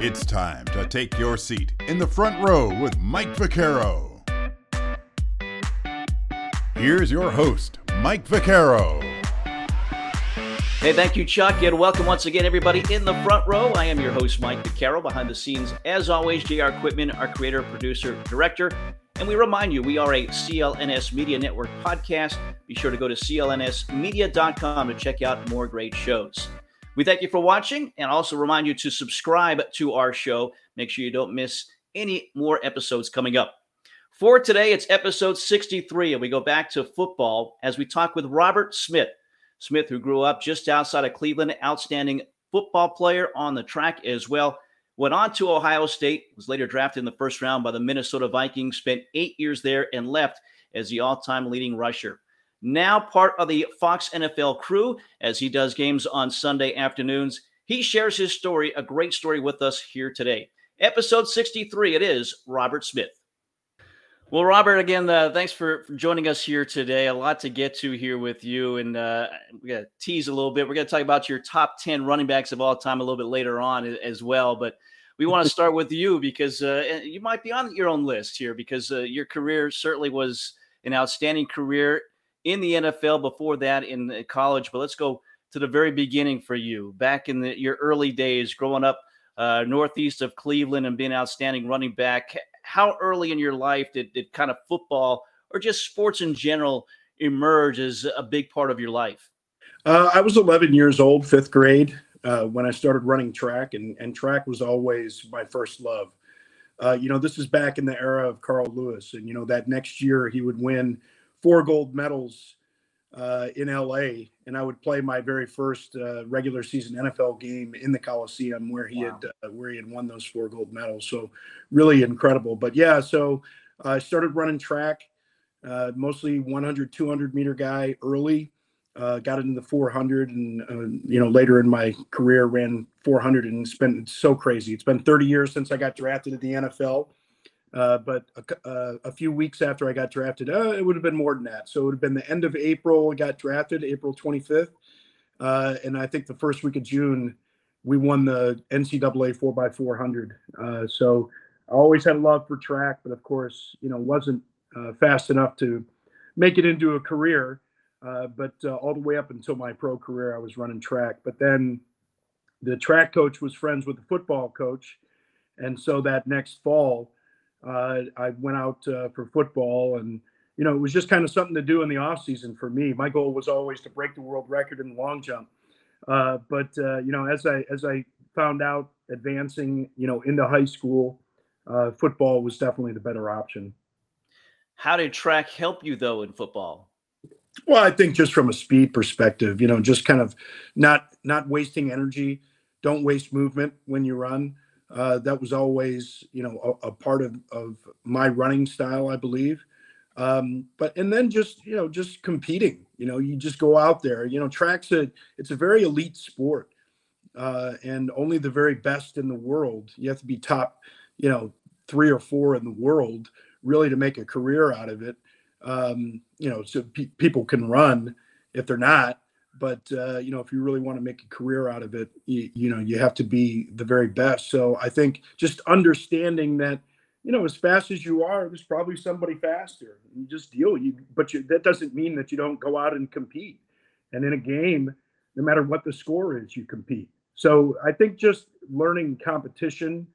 It's time to take your seat in the front row with Mike Vaccaro. Here's your host, Mike Vaccaro. Hey, thank you, Chuck, and welcome once again, everybody in the front row. I am your host, Mike Vaccaro. Behind the scenes, as always, JR Quitman, our creator, producer, director. And we remind you, we are a CLNS Media Network podcast. Be sure to go to clnsmedia.com to check out more great shows. We thank you for watching and also remind you to subscribe to our show. Make sure you don't miss any more episodes coming up. For today, it's episode 63, and we go back to football as we talk with Robert Smith. Smith, who grew up just outside of Cleveland, outstanding football player on the track as well. Went on to Ohio State, was later drafted in the first round by the Minnesota Vikings, spent eight years there, and left as the all time leading rusher now part of the Fox NFL crew as he does games on Sunday afternoons. He shares his story, a great story, with us here today. Episode 63, it is Robert Smith. Well, Robert, again, uh, thanks for, for, joining us here today. A lot to get to here with you, and uh, we got to tease a little bit. We're going to talk about your top 10 running backs of all time a little bit later on as well. But we want to start with you because uh, you might be on your own list here because uh, your career certainly was an outstanding career in the NFL, before that in college. But let's go to the very beginning for you, back in the, your early days, growing up uh, northeast of Cleveland and being outstanding running back. How early in your life did, did kind of football or just sports in general emerge as a big part of your life? Uh, I was 11 years old, fifth grade, uh, when I started running track, and, and track was always my first love. Uh, you know, this is back in the era of Carl Lewis, and you know that next year he would win four gold medals uh, in LA, and I would play my very first uh, regular season NFL game in the Coliseum where he wow. had uh, where he had won those four gold medals. So really incredible. But yeah, so I started running track, uh, mostly 100, 200 meter guy early. Uh, got into the 400, and uh, you know later in my career ran 400, and it's been so crazy. It's been 30 years since I got drafted at the NFL. Uh, but a, uh, a, few weeks after I got drafted, uh, it would have been more than that. So it would have been the end of April. I got drafted April 25th, uh, and I think the first week of June, we won the NCAA 4x400. Uh, so I always had a love for track, but of course, you know, wasn't fast enough to make it into a career. but all the way up until my pro career, I was running track. But then the track coach was friends with the football coach, and so that next fall uh, I went out uh, for football, and you know it was just kind of something to do in the off season for me. My goal was always to break the world record in the long jump. Uh, but uh, you know, as I as I found out advancing, you know, into high school, uh, football was definitely the better option. How did track help you though in football? Well, I think just from a speed perspective, you know, just kind of not not wasting energy. Don't waste movement when you run. Uh, that was always, you know, a, a, part of, of my running style, I believe. Um, but and then just you know just competing. You know, you just go out there. You know, track's a it's a very elite sport, uh, and only the very best in the world. You have to be top, you know, three or four in the world really to make a career out of it. Um, you know, so pe- people can run if they're not but uh, you know if you really want to make a career out of it you, you, know you have to be the very best. So i think just understanding that you know as fast as you are there's probably somebody faster. You just deal you but you, that doesn't mean that you don't go out and compete. And in a game no matter what the score is you compete. So i think just learning competition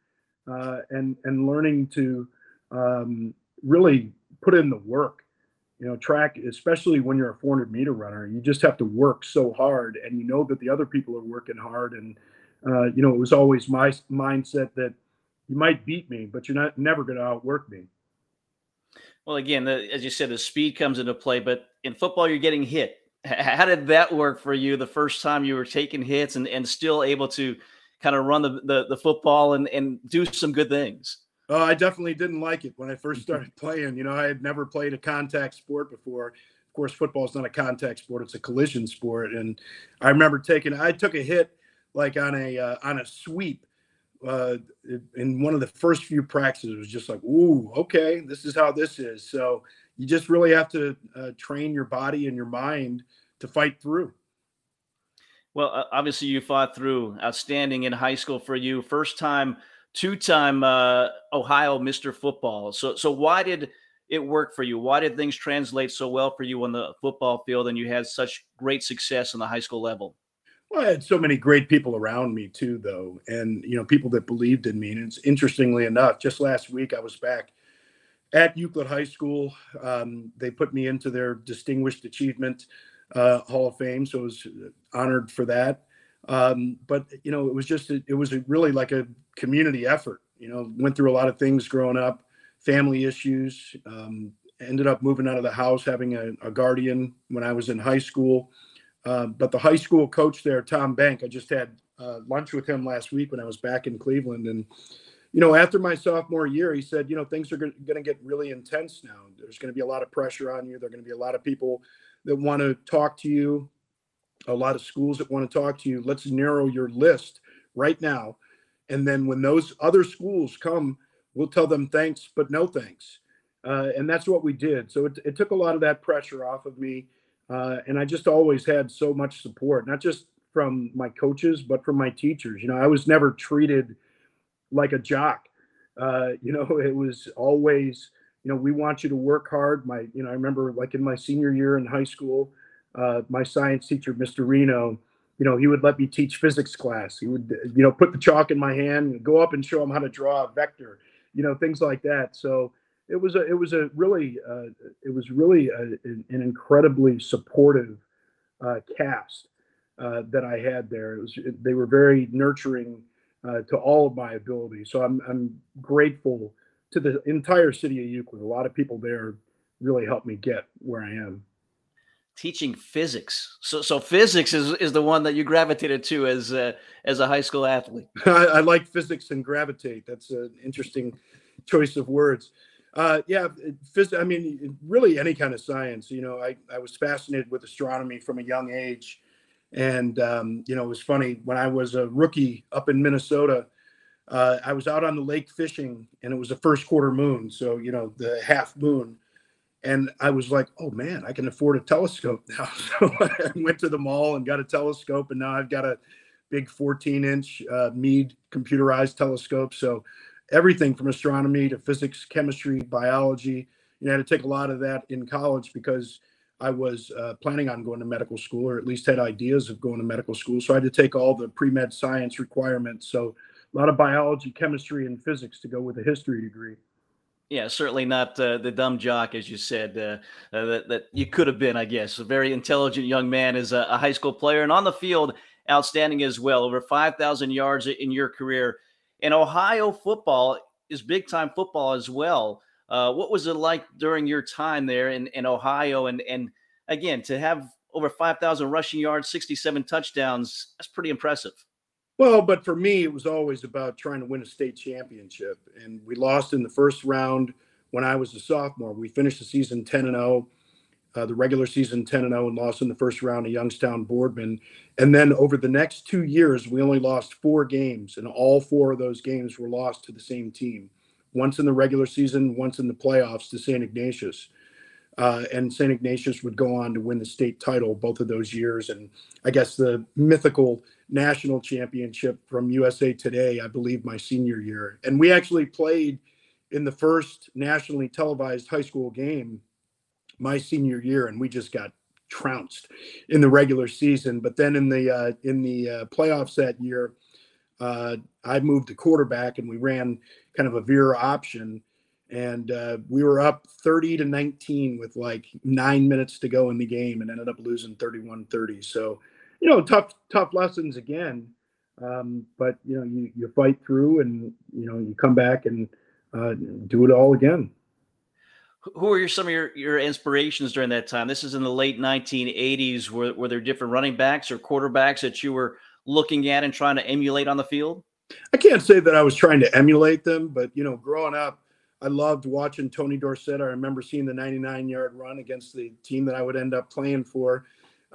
uh, and and learning to um, really put in the work you know track especially when you're a 400 meter runner you just have to work so hard and you know that the other people are working hard and uh, you know it was always my mindset that you might beat me but you're not never going to outwork me. Well again the, as you said the speed comes into play but in football you're getting hit. How did that work for you the first time you were taking hits and, and still able to kind of run the, the, the football and, and do some good things uh, I definitely didn't like it when I first started playing. You know, I had never played a contact sport before. Of course, football is not a contact sport; it's a collision sport. And I remember taking, I took a hit like on a uh, on a sweep uh, in one of the first few practices. It was just like, ooh, okay, this is how this is. So you just really have to uh, train your body and your mind to fight through. Well, obviously, you fought through outstanding in high school for you. First time, two time uh, Ohio Mr. Football. So, so why did it work for you? Why did things translate so well for you on the football field and you had such great success on the high school level? Well, I had so many great people around me too, though, and you know, people that believed in me. And it's interestingly enough, just last week I was back at Euclid High School. Um, they put me into their Distinguished Achievement uh, Hall of Fame, so I was honored for that. Um, but you know, it was just a, it was really like a community effort. You know, went through a lot of things growing up, family issues. Um, ended up moving out of the house, having a, a guardian when I was in high school. Uh, but the high school coach there, Tom Bank, I just had uh, lunch with him last week when I was back in Cleveland, and you know, after my sophomore year, he said, you know, things are going to get really intense now. There's going to be a lot of pressure on you. There are going to be a lot of people that want to talk to you, a lot of schools that want to talk to you. Let's narrow your list right now. And then when those other schools come, we'll tell them thanks, but no thanks. Uh, and that's what we did. So it, it, took a lot of that pressure off of me. Uh, and I just always had so much support, not just from my coaches, but from my teachers. You know, I was never treated like a jock. Uh, you know, it was always, you know, we want you to work hard. My, you know, I remember like in my senior year in high school, uh, my science teacher, Mr. Reno, you know, he would let me teach physics class. He would, you know, put the chalk in my hand, go up and show him how to draw a vector, you know, things like that. So it was a, it was a really, uh, it was really a, an incredibly supportive uh, cast uh, that I had there. It was, they were very nurturing uh, to all of my abilities. So I'm, I'm grateful to the entire city of Euclid. A lot of people there really helped me get where I am. Teaching physics, so so physics is, is the one that you gravitated to as a, as a high school athlete. I, I like physics and gravitate. That's an interesting choice of words. Uh, yeah, phys- I mean, really any kind of science. You know, I, I was fascinated with astronomy from a young age. And um, you know, it was funny when I was a rookie up in Minnesota. Uh, I was out on the lake fishing, and it was a first quarter moon, so you know the half moon. And I was like, "Oh man, I can afford a telescope now." So I went to the mall and got a telescope, and now I've got a big 14-inch uh, Meade computerized telescope. So everything from astronomy to physics, chemistry, biology. You know, I had to take a lot of that in college because I was uh, planning on going to medical school, or at least had ideas of going to medical school. So I had to take all the pre med science requirements. So a lot of biology, chemistry, and physics to go with a history degree. Yeah, certainly not uh, the dumb jock, as you said, uh, uh, that, that you could have been, I guess. A very intelligent young man as a, a high school player and on the field, outstanding as well. Over 5,000 yards in your career. And Ohio football is big time football as well. Uh, what was it like during your time there in, in Ohio? And and again, to have over 5,000 rushing yards, 67 touchdowns, that's pretty impressive. Well, but for me, it was always about trying to win a state championship. And we lost in the first round when I was a sophomore. We finished the season 10 and 0, uh, the regular season 10 and 0, and lost in the first round to Youngstown Boardman. And then over the next two years, we only lost four games, and all four of those games were lost to the same team once in the regular season, once in the playoffs to St. Ignatius. Uh, and St. Ignatius would go on to win the state title both of those years. And I guess the mythical national championship from USA Today, I believe, my senior year. And we actually played in the first nationally televised high school game my senior year, and we just got trounced in the regular season. But then in the uh, in the uh, playoffs that year, uh, I moved to quarterback, and we ran kind of a veer option. And uh, we were up 30 to 19 with like nine minutes to go in the game and ended up losing 31 30. So, you know, tough, tough lessons again. Um, but, you know, you, you fight through and, you know, you come back and uh, do it all again. Who are your, some of your, your inspirations during that time? This is in the late 1980s. Were, were there different running backs or quarterbacks that you were looking at and trying to emulate on the field? I can't say that I was trying to emulate them, but you know, growing up, I loved watching Tony Dorsett. I remember seeing the 99 yard run against the team that I would end up playing for,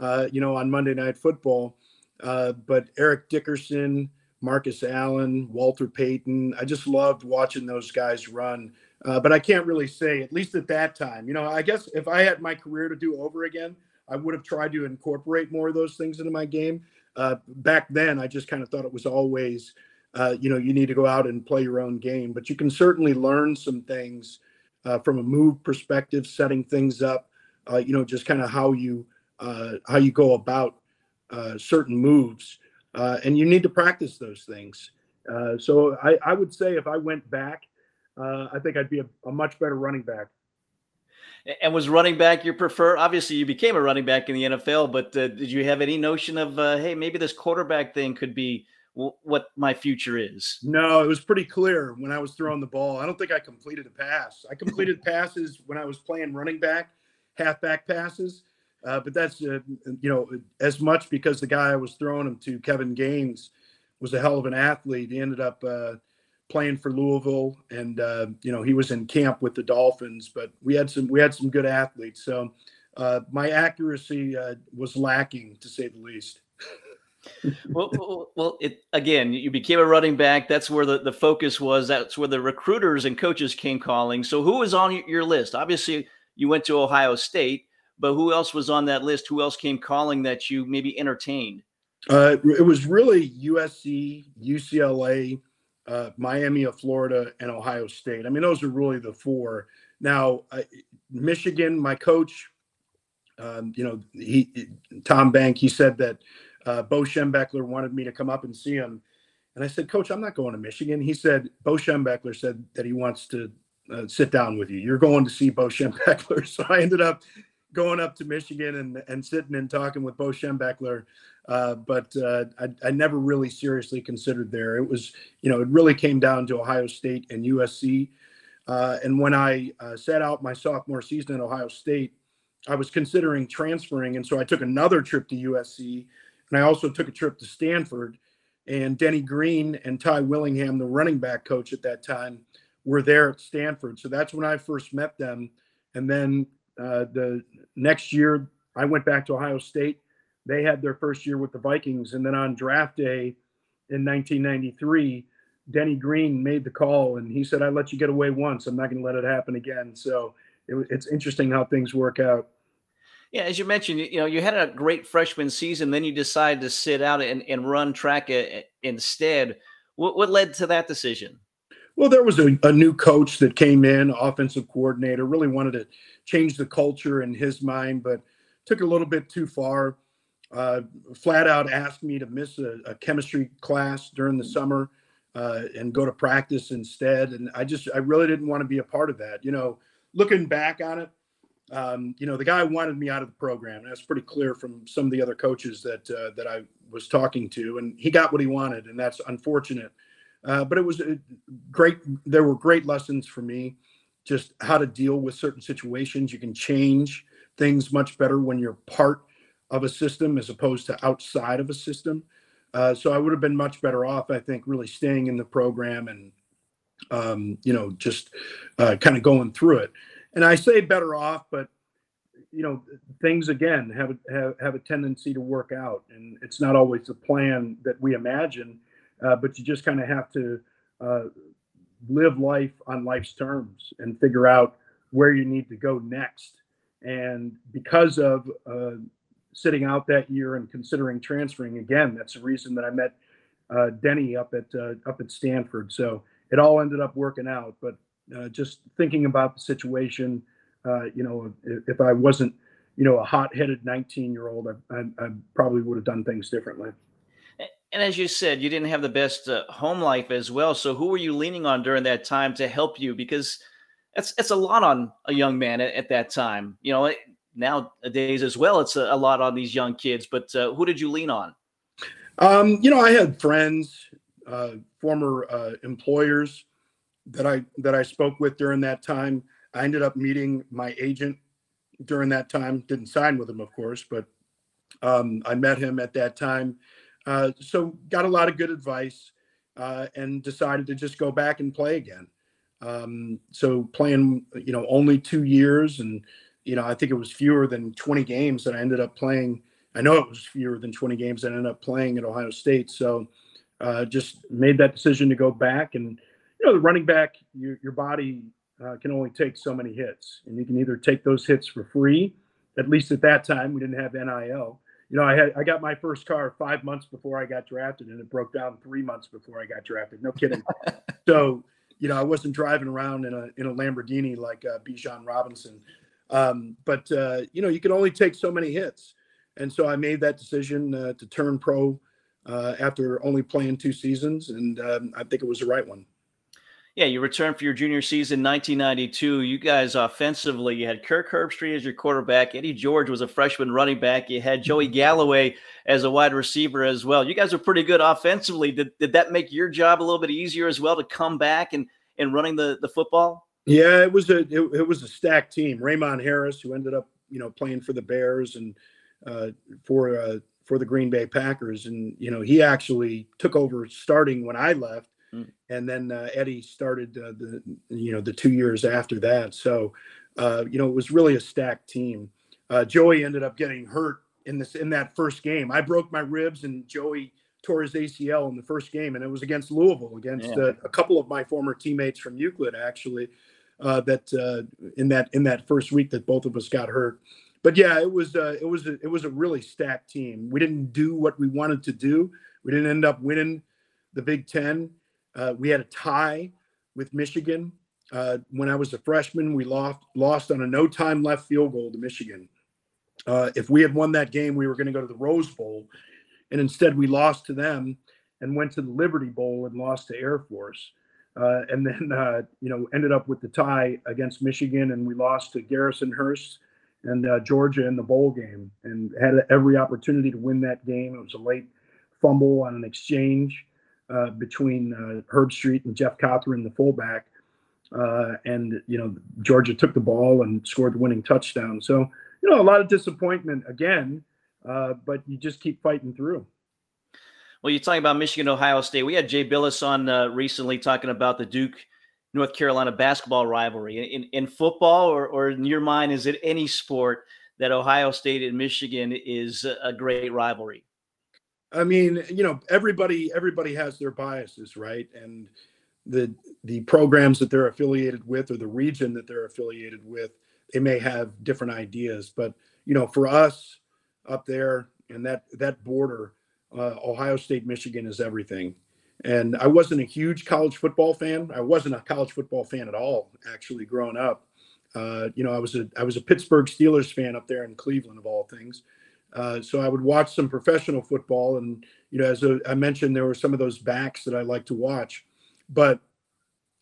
uh, you know, on Monday Night Football. Uh, but Eric Dickerson, Marcus Allen, Walter Payton, I just loved watching those guys run. Uh, but I can't really say, at least at that time, you know, I guess if I had my career to do over again, I would have tried to incorporate more of those things into my game. uh, back then, I just kind of thought it was always, uh, you know, you need to go out and play your own game. But you can certainly learn some things from a move perspective, setting things up. You know, just kind of how you how you go about uh, certain moves, and you need to practice those things. so I, I, would say if I went back, I think I'd be a, a much better running back. And was running back your prefer? Obviously, you became a running back in the NFL, but uh, did you have any notion of, uh, hey, maybe this quarterback thing could be w- what my future is? No, it was pretty clear when I was throwing the ball. I don't think I completed a pass. I completed passes when I was playing running back, halfback passes, uh, but that's uh, you know as much because the guy I was throwing him to, Kevin Gaines, was a hell of an athlete. He ended up uh, playing for Louisville, and uh, you know he was in camp with the Dolphins. But we had some we had some good athletes, so uh, my accuracy uh, was lacking to say the least. well, well, it, again, you became a running back. That's where the, the focus was. That's where the recruiters and coaches came calling. So, who was on your list? Obviously, you went to Ohio State, but who else was on that list? Who else came calling that you maybe entertained? Uh, it was really USC, UCLA, uh, Miami of Florida, and Ohio State. I mean, those are really the four. Now, Michigan, my coach, um, you know, he Tom Bank, he said that uh, Bo Schembechler wanted me to come up and see him, and I said, Coach, I'm not going to Michigan. He said Bo Schembechler said that he wants to uh, sit down with you. You're going to see Bo Schembechler. So I ended up going up to Michigan and, and sitting and talking with Bo Schembechler. Uh, but uh, I, I, never really seriously considered there. It was, you know, it really came down to Ohio State and USC. Uh, and when I uh, sat out my sophomore season at Ohio State, I was considering transferring. And so I took another trip to USC and I also took a trip to Stanford. And Denny Green and Ty Willingham, the running back coach at that time, were there at Stanford. So that's when I first met them. And then uh, the next year, I went back to Ohio State. They had their first year with the Vikings, and then on draft day in 1993, Denny Green made the call, and he said, "I let you get away once. I'm not going to let it happen again." So it, it's interesting how things work out. Yeah, as you mentioned, you know, you had a great freshman season, then you decided to sit out and, and run track instead. What, what led to that decision? Well, there was a, a, new coach that came in, offensive coordinator, really wanted to change the culture in his mind, but took a little bit too far. Uh, flat out asked me to miss a, a chemistry class during the summer uh, and go to practice instead. And I just, I really didn't want to be a part of that. You know, looking back on it, um, you know, the guy wanted me out of the program. That's pretty clear from some of the other coaches that uh, that I was talking to, and he got what he wanted, and that's unfortunate. Uh, but it was great. There were great lessons for me, just how to deal with certain situations. You can change things much better when you're part of a system as opposed to outside of a system. Uh, so I would have been much better off, I think, really staying in the program and, um, you know, just uh, kind of going through it. And I say better off, but you know, things again have have have a tendency to work out, and it's not always the plan that we imagine uh, but you just kind of have to uh, live life on life's terms and figure out where you need to go next. And because of uh, sitting out that year and considering transferring again, that's the reason that I met uh, Denny up at uh, up at Stanford. So it all ended up working out. But uh, just thinking about the situation, you know, if, if, I wasn't, you know, a hot-headed 19-year-old, I, I, I probably would have done things differently. And as you said, you didn't have the best uh, home life as well. So who were you leaning on during that time to help you? Because that's it's a lot on a young man at, at that time. You know, nowadays as well, it's a, a lot on these young kids. But uh, who did you lean on? Um, you know, I had friends, uh, former uh, employers that I that I spoke with during that time. I ended up meeting my agent during that time. Didn't sign with him, of course, but um, I met him at that time uh, so got a lot of good advice uh, and decided to just go back and play again. Um, so playing, you know, only two years, and you know, I think it was fewer than 20 games that I ended up playing. I know it was fewer than 20 games that I ended up playing at Ohio State. So uh, just made that decision to go back. And you know, the running back, your, your body uh, can only take so many hits, and you can either take those hits for free. At least at that time, we didn't have NIL you know, I had I got my first car five months before I got drafted, and it broke down three months before I got drafted. No kidding. so, you know, I wasn't driving around in a in a Lamborghini like uh, Bijan Robinson. Um, but uh, you know, you can only take so many hits, and so I made that decision uh, to turn pro uh, after only playing two seasons, and um, I think it was the right one. Yeah, you returned for your junior season, 1992. You guys offensively, you had Kirk Herbstreit as your quarterback. Eddie George was a freshman running back. You had Joey Galloway as a wide receiver as well. You guys were pretty good offensively. Did, did that make your job a little bit easier as well to come back and, and running the, the football? Yeah, it was a it, it was a stacked team. Raymond Harris, who ended up you know playing for the Bears and uh, for uh, for the Green Bay Packers, and you know he actually took over starting when I left Mm. And then uh, Eddie started uh, the you know the two years after that. So uh, you know it was really a stacked team. Uh, Joey ended up getting hurt in this in that first game. I broke my ribs and Joey tore his ACL in the first game, and it was against Louisville against yeah. Uh, a couple of my former teammates from Euclid actually. Uh, that in that in that first week that both of us got hurt but yeah, it was uh, it was a, it was a really stacked team. We didn't do what we wanted to do. We didn't end up winning the Big Ten, uh, we had a tie with Michigan. Uh, when I was a freshman, we lost lost on a no time left field goal to Michigan. Uh, if we had won that game, we were going to go to the Rose Bowl, and instead we lost to them and went to the Liberty Bowl and lost to Air Force. Uh, and then uh, you know ended up with the tie against Michigan, and we lost to Garrison-Hearst and uh, Georgia in the bowl game, and had every opportunity to win that game. It was a late fumble on an exchange uh, between uh, Herbstreit and Jeff Cothran, the fullback. Uh, and, you know, Georgia took the ball and scored the winning touchdown. So, you know, a lot of disappointment again, uh, but you just keep fighting through. Well, you're talking about Michigan, Ohio State. We had Jay Bilas on uh, recently talking about the Duke North Carolina basketball rivalry. In, in football, or, or in your mind, is it any sport that Ohio State and Michigan is a great rivalry? I mean, you know, everybody everybody has their biases, right? And the the programs that they're affiliated with or the region that they're affiliated with, they may have different ideas. But you know, for us up there and that that border, uh, Ohio State, Michigan is everything. And I wasn't a huge college football fan. I wasn't a college football fan at all, actually, growing up. Uh, you know, I was a I was a Pittsburgh Steelers fan up there in Cleveland, of all things. Uh, so I would watch some professional football, and you know, as I mentioned, there were some of those backs that I like to watch, but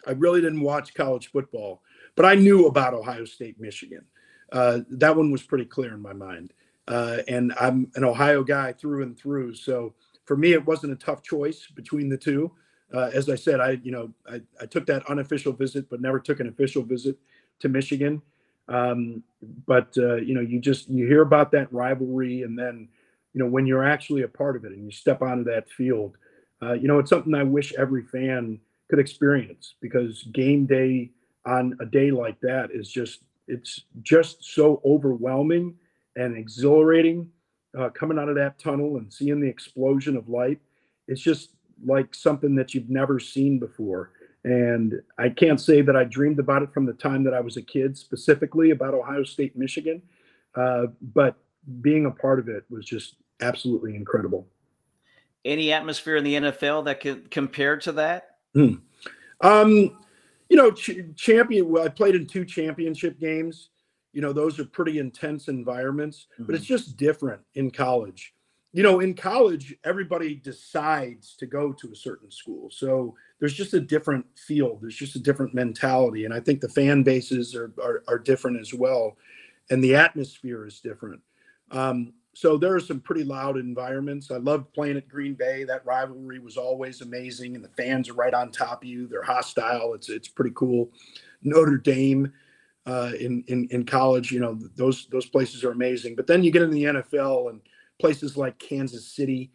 I really didn't watch college football. But I knew about Ohio State, Michigan. Uh, that one was pretty clear in my mind, uh, and I'm an Ohio guy through and through. So for me, it wasn't a tough choice between the two. Uh, as I said, I you know I, I took that unofficial visit, but never took an official visit to Michigan. Um, but uh, you know, you just you hear about that rivalry, and then you know when you're actually a part of it and you step onto that field, uh, you know it's something I wish every fan could experience because game day on a day like that is just it's just so overwhelming and exhilarating uh, coming out of that tunnel and seeing the explosion of light. It's just like something that you've never seen before. And I can't say that I dreamed about it from the time that I was a kid, specifically about Ohio State, Michigan. Uh, but being a part of it was just absolutely incredible. Any atmosphere in the NFL that could compare to that? Hmm. Um, you know, ch- champion. Well, I played in two championship games. You know, those are pretty intense environments, mm-hmm. but it's mm-hmm. just different in college you know, in college, everybody decides to go to a certain school. So there's just a different field. There's just a different mentality. And I think the fan bases are, are, are different as well. And the atmosphere is different. Um, so there are some pretty loud environments. I loved playing at Green Bay. That rivalry was always amazing. And the fans are right on top of you. They're hostile. It's, it's pretty cool. Notre Dame, uh, in, in, in college, you know, those, those places are amazing. But then you get in the NFL and, places like Kansas City,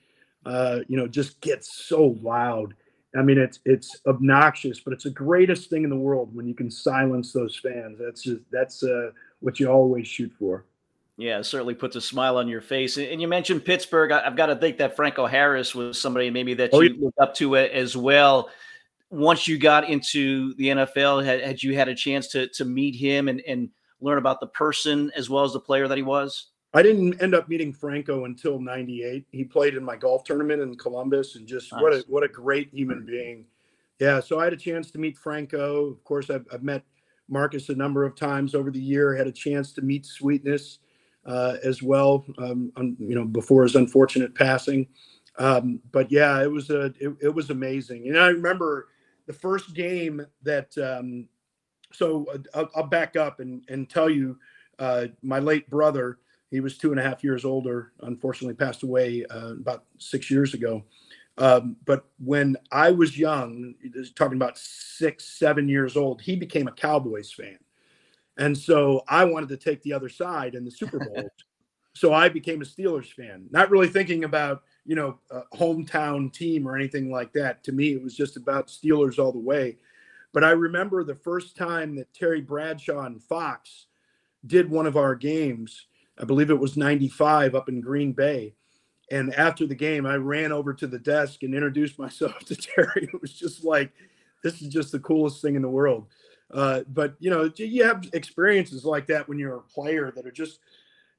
uh, you know, just get so loud. I mean, it's it's obnoxious, but it's the greatest thing in the world when you can silence those fans. That's just that's uh, what you always shoot for. Yeah, it certainly puts a smile on your face. And you mentioned Pittsburgh. I've got to think that Franco Harris was somebody maybe that oh, you yeah. looked up to as well. Once you got into the NFL, had, had you had a chance to to meet him and, and learn about the person as well as the player that he was? I didn't end up meeting Franco until '98. He played in my golf tournament in Columbus, and just nice. what a what a great human being. Yeah, so I had a chance to meet Franco. Of course, I've, I've met Marcus a number of times over the year. Had a chance to meet Sweetness uh, as well, um, you know, before his unfortunate passing. Um, but yeah, it was a it, it, was amazing. And I remember the first game that. Um, so uh, I'll, I'll, back up and and tell you, uh, my late brother. He was two and a half years older. Unfortunately, passed away uh, about six years ago. Um, but when I was young, talking about six, seven years old, he became a Cowboys fan. And so I wanted to take the other side in the Super Bowl. so I became a Steelers fan, not really thinking about, you know, hometown team or anything like that. To me, it was just about Steelers all the way. But I remember the first time that Terry Bradshaw and Fox did one of our games. I believe it was 95 up in Green Bay. And after the game, I ran over to the desk and introduced myself to Terry. It was just like, this is just the coolest thing in the world. Uh, but you know, you have experiences like that when you're a player that are just,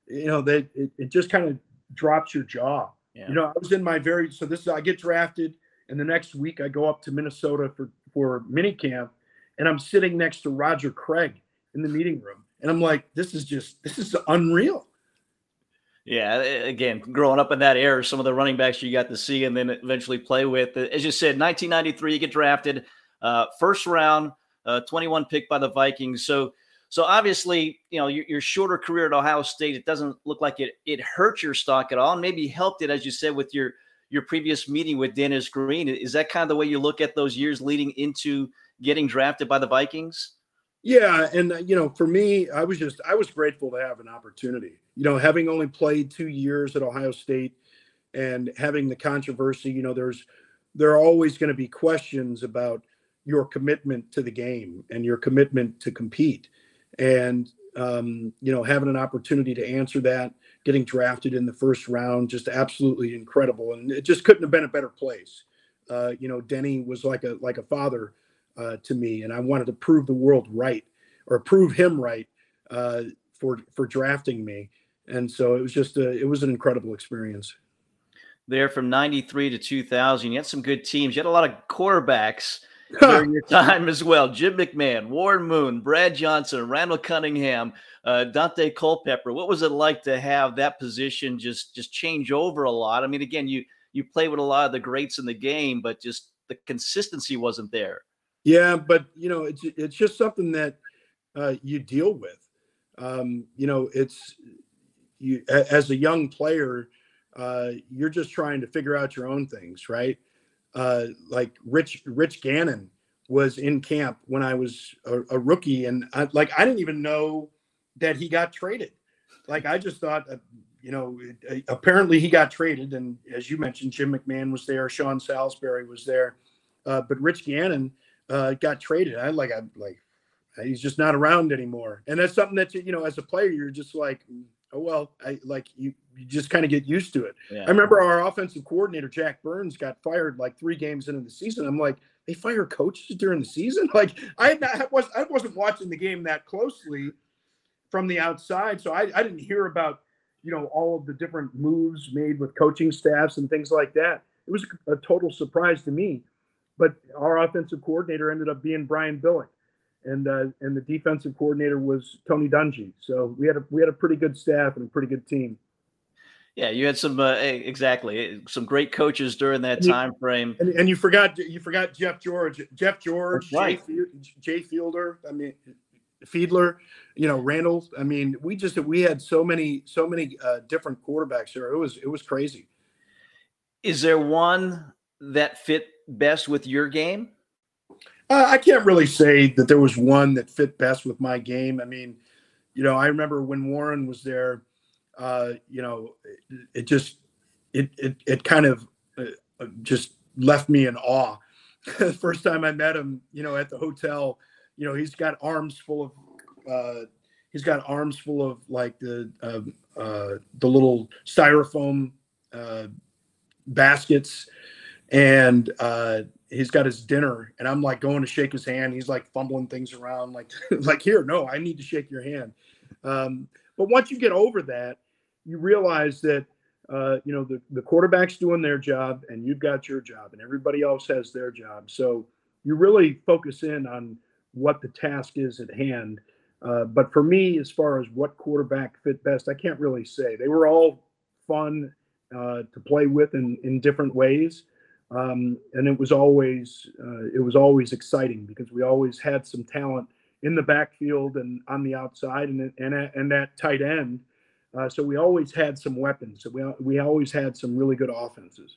you know, that it, it just kind of drops your jaw. Yeah. You know, I was in my very so this is I get drafted, and the next week I go up to Minnesota for for mini camp, and I'm sitting next to Roger Craig in the meeting room, and I'm like, this is just this is unreal. Yeah, again, growing up in that era, some of the running backs you got to see and then eventually play with. As you said, 1993, you get drafted, uh, first round uh, 21 pick by the Vikings. So, so obviously, you know, your, your, shorter career at Ohio State, it doesn't look like it it hurt your stock at all, and maybe helped it, as you said, with your your previous meeting with Dennis Green. Is that kind of the way you look at those years leading into getting drafted by the Vikings? Yeah, and uh, you know, for me, I was just I was grateful to have an opportunity. You know, having only played two years at Ohio State and having the controversy, you know, there's there are always going to be questions about your commitment to the game and your commitment to compete. And um, you know, having an opportunity to answer that, getting drafted in the first round, just absolutely incredible. And it just couldn't have been a better place. Uh, you know, Denny was like a like a father uh, to me, and I wanted to prove the world right or prove him right uh, for for drafting me. And so it was just a, it was an incredible experience. There from '93 to 2000, you had some good teams. You had a lot of quarterbacks during your time as well. Jim McMahon, Warren Moon, Brad Johnson, Randall Cunningham, uh, Daunte Culpepper. What was it like to have that position just just change over a lot? I mean, again, you you play with a lot of the greats in the game, but just the consistency wasn't there. Yeah, but you know, it's it's just something that uh, you deal with. Um, you know, it's you as a young player, uh, you're just trying to figure out your own things, right? uh, like Rich Rich Gannon was in camp when I was a, a rookie, and I, like I didn't even know that he got traded. Like I just thought, uh, you know, apparently he got traded, and as you mentioned, Jim McMahon was there, Sean Salisbury was there, uh, but Rich Gannon uh, got traded. I like I like he's just not around anymore, and that's something that you know as a player you're just like oh well i like you you just kind of get used to it. Yeah. i remember our offensive coordinator jack burns got fired like three games into the season. I'm like they fire coaches during the season? Like i not, was i wasn't watching the game that closely from the outside so I, I didn't hear about you know all of the different moves made with coaching staffs and things like that. It was a total surprise to me but our offensive coordinator ended up being brian billick and uh, and the defensive coordinator was Tony Dungy. So we had a we had a pretty good staff and a pretty good team. Yeah, you had some uh, exactly some great coaches during that time frame. And, and, you forgot you forgot Jeff George, Jeff George, right. Jay, Jay Fielder. I mean, Fiedler. You know, Randall. I mean, we just we had so many so many uh, different quarterbacks there. It was it was crazy. Is there one that fit best with your game? Uh, I can't really say that there was one that fit best with my game. I mean, you know, I remember when Warren was there. Uh, you know, it, it just it it it kind of uh, just left me in awe. the first time I met him, you know, at the hotel, you know, he's got arms full of uh, he's got arms full of like the uh, uh, the little styrofoam uh, baskets, and uh, he's got his dinner and I'm like going to shake his hand. He's like fumbling things around, like like here, no, I need to shake your hand. Um, but once you get over that, you realize that uh, you know the, the quarterback's doing their job and you've got your job and everybody else has their job so you really focus in on what the task is at hand uh, but for me as far as what quarterback fit best i can't really say they were all fun uh, to play with in, in different ways um, and it was always uh, it was always exciting because we always had some talent in the backfield and on the outside and and and that tight end uh, so we always had some weapons. So we, we always had some really good offenses.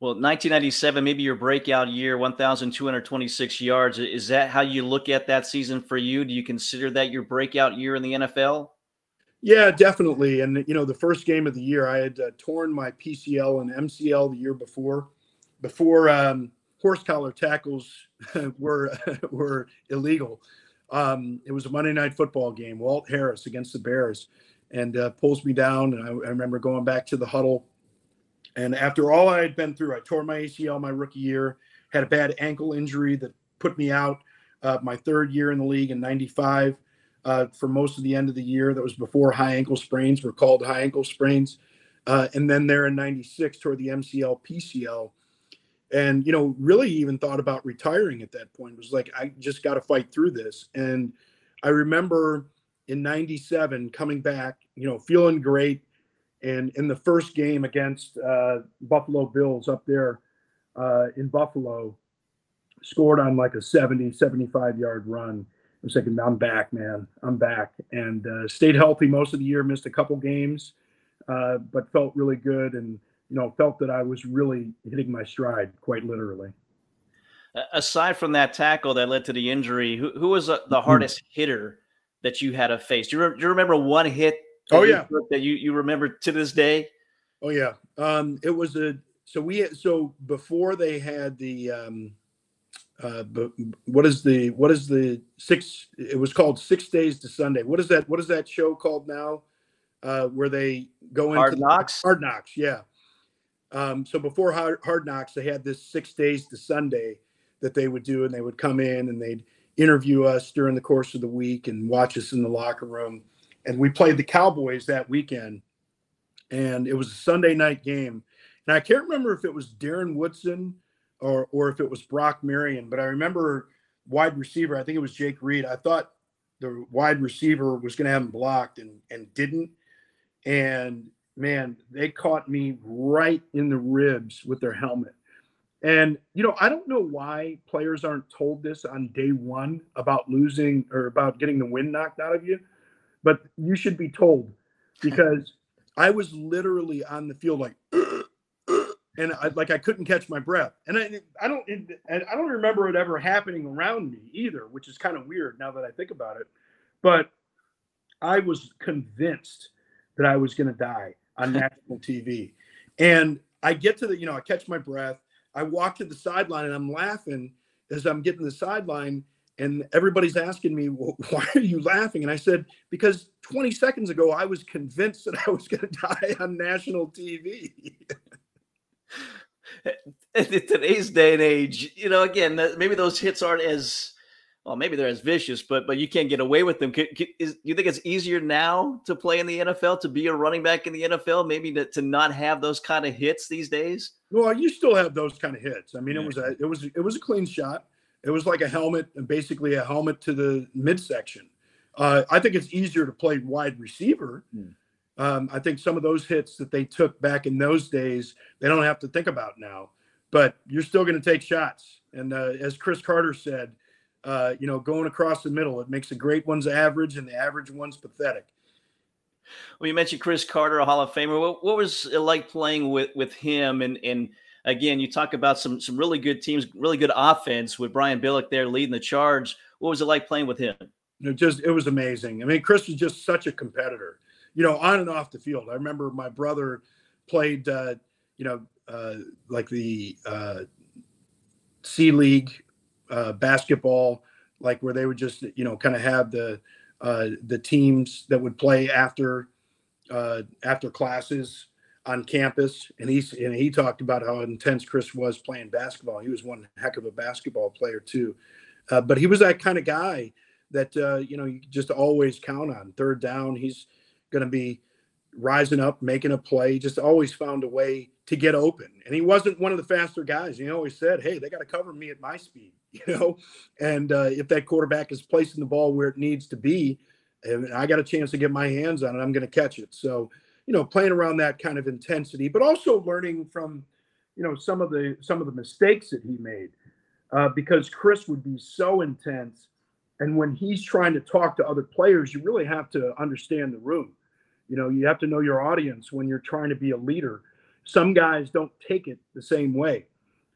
Well, 1997, maybe your breakout year, 1,226 yards. Is that how you look at that season for you? Do you consider that your breakout year in the NFL? Yeah, definitely. And, you know, the first game of the year, I had uh, torn my PCL and MCL the year before, before um, horse collar tackles were, were illegal. Um, it was a Monday night football game, Walt Harris against the Bears and uh, pulls me down. And I, I, remember going back to the huddle. And after all I had been through, I tore my ACL my rookie year, had a bad ankle injury that put me out uh, my third year in the league in 95 uh, for most of the end of the year. That was before high ankle sprains were called high ankle sprains. Uh, and then there in 96 toward the MCL, PCL. And, you know, really even thought about retiring at that point. It was like, I just got to fight through this. And I remember in 97 coming back, you know, feeling great. And in the first game against uh, Buffalo Bills up there uh, in Buffalo, scored on like a 70, 75 yard run. I was thinking, I'm back, man. I'm back. And uh, stayed healthy most of the year, missed a couple games, uh, but felt really good and, you know, felt that I was really hitting my stride, quite literally. Aside from that tackle that led to the injury, who, who was uh, the hmm. hardest hitter that you had to face? Do you, re- do you remember one hit? Oh yeah, that you you remember to this day. Oh yeah, um, it was a so we so before they had the um, uh, but what is the what is the six? It was called Six Days to Sunday. What is that? What is that show called now? Uh, where they go into Hard Knocks. Hard Knocks, yeah. Um, so before hard, hard Knocks, they had this Six Days to Sunday that they would do, and they would come in and they'd interview us during the course of the week and watch us in the locker room. And we played the Cowboys that weekend, and it was a Sunday night game. And I can't remember if it was Darren Woodson or or if it was Brock Marion, but I remember wide receiver. I think it was Jake Reed. I thought the wide receiver was going to have him blocked and and didn't. And man, they caught me right in the ribs with their helmet. And, you know, I don't know why players aren't told this on day one about losing or about getting the wind knocked out of you, but you should be told because I was literally on the field like, and I, like I couldn't catch my breath. And I, I don't, and I don't remember it ever happening around me either, which is kind of weird now that I think about it. But I was convinced that I was going to die on national TV. And I get to the, you know, I catch my breath I walk to the sideline and I'm laughing as I'm getting the sideline, and everybody's asking me, well, "Why are you laughing?" And I said, "Because 20 seconds ago I was convinced that I was going to die on national TV." In today's day and age, you know, again, maybe those hits aren't as well, maybe they're as vicious, but but you can't get away with them. Can, can, is, you think it's easier now to play in the NFL, to be a running back in the NFL, maybe to, to not have those kind of hits these days? Well, you still have those kind of hits. I mean, yeah. it was a it was it was a clean shot. It was like a helmet, and basically a helmet to the midsection. Uh, I think it's easier to play wide receiver. Hmm. Um, I think some of those hits that they took back in those days, they don't have to think about now. But you're still going to take shots. And uh, as Cris Carter said, uh, you know, going across the middle. It makes the great ones average and the average ones pathetic. Well, you mentioned Cris Carter, a Hall of Famer. What, what, was it like playing with with him? And and again, you talk about some some really good teams, really good offense with Brian Billick there leading the charge. What was it like playing with him? It just it was amazing. I mean, Cris was just such a competitor, you know, on and off the field. I remember my brother played, uh, you know, uh, like the uh, C League uh, basketball, like where they would just you know kind of have the uh, the teams that would play after uh, after classes on campus, and he's and he talked about how intense Cris was playing basketball. He was one heck of a basketball player too, uh, but he was that kind of guy that uh, you know you just always count on. Third down, he's going to be rising up, making a play, just always found a way to get open. And he wasn't one of the faster guys. He always said, "Hey, they got to cover me at my speed," you know. And uh, if that quarterback is placing the ball where it needs to be, and I got a chance to get my hands on it, I'm going to catch it. So, you know, playing around that kind of intensity, but also learning from, you know, some of the some of the mistakes that he made, uh, because Cris would be so intense, and when he's trying to talk to other players, you really have to understand the room. You know, you have to know your audience when you're trying to be a leader. Some guys don't take it the same way.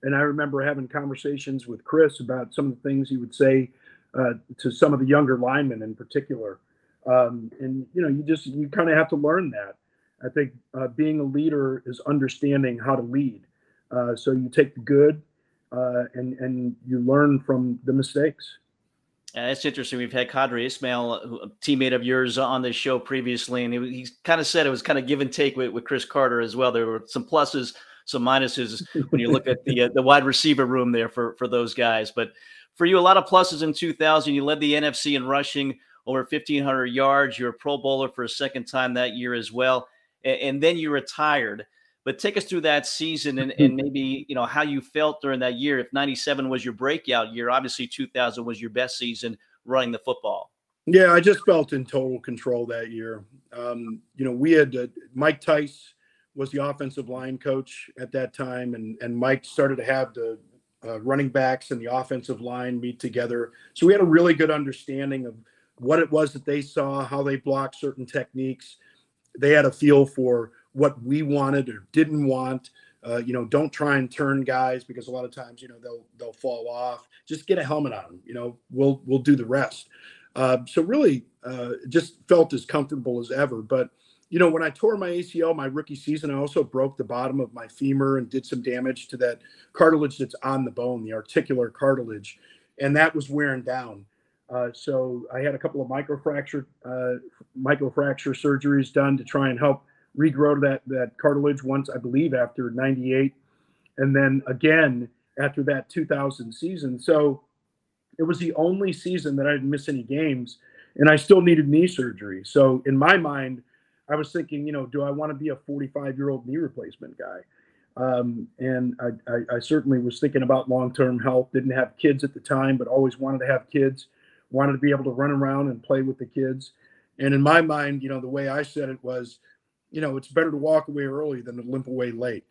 And I remember having conversations with Cris about some of the things he would say uh, to some of the younger linemen in particular. Um, and you know, you just you kind of have to learn that. I think uh, being a leader is understanding how to lead. Uh, so you take the good uh, and and you learn from the mistakes. Uh, it's interesting. We've had Qadry Ismail, a teammate of yours, on this show previously, and he, he kind of said it was kind of give and take with, with Cris Carter as well. There were some pluses, some minuses when you look at the uh, the wide receiver room there for for those guys. But for you, a lot of pluses in 2000. You led the NFC in rushing over 1,500 yards. You're a Pro Bowler for a second time that year as well. And, and then you retired. But take us through that season and, and maybe, you know, how you felt during that year. If 97 was your breakout year, obviously 2000 was your best season running the football. Yeah, I just felt in total control that year. Um, you know, we had uh, Mike Tice was the offensive line coach at that time, and and Mike started to have the uh, running backs and the offensive line meet together. So we had a really good understanding of what it was that they saw, how they blocked certain techniques. They had a feel for what we wanted or didn't want. Uh, you know, don't try and turn guys because a lot of times, you know, they'll they'll fall off. Just get a helmet on. You know, we'll we'll do the rest. Uh, so really, uh, just felt as comfortable as ever. But you know, when I tore my ACL my rookie season, I also broke the bottom of my femur and did some damage to that cartilage that's on the bone, the articular cartilage, and that was wearing down. Uh, so I had a couple of microfracture uh, microfracture surgeries done to try and help regrow that that cartilage once I believe after 98 and then again after that 2000 season. So it was the only season that I didn't miss any games and I still needed knee surgery. So in my mind I was thinking you know do I want to be a 45 year old knee replacement guy? Um, and I, I, I certainly was thinking about long-term health didn't have kids at the time but always wanted to have kids. Wanted to be able to run around and play with the kids. And in my mind you know the way I said it was you know, it's better to walk away early than to limp away late.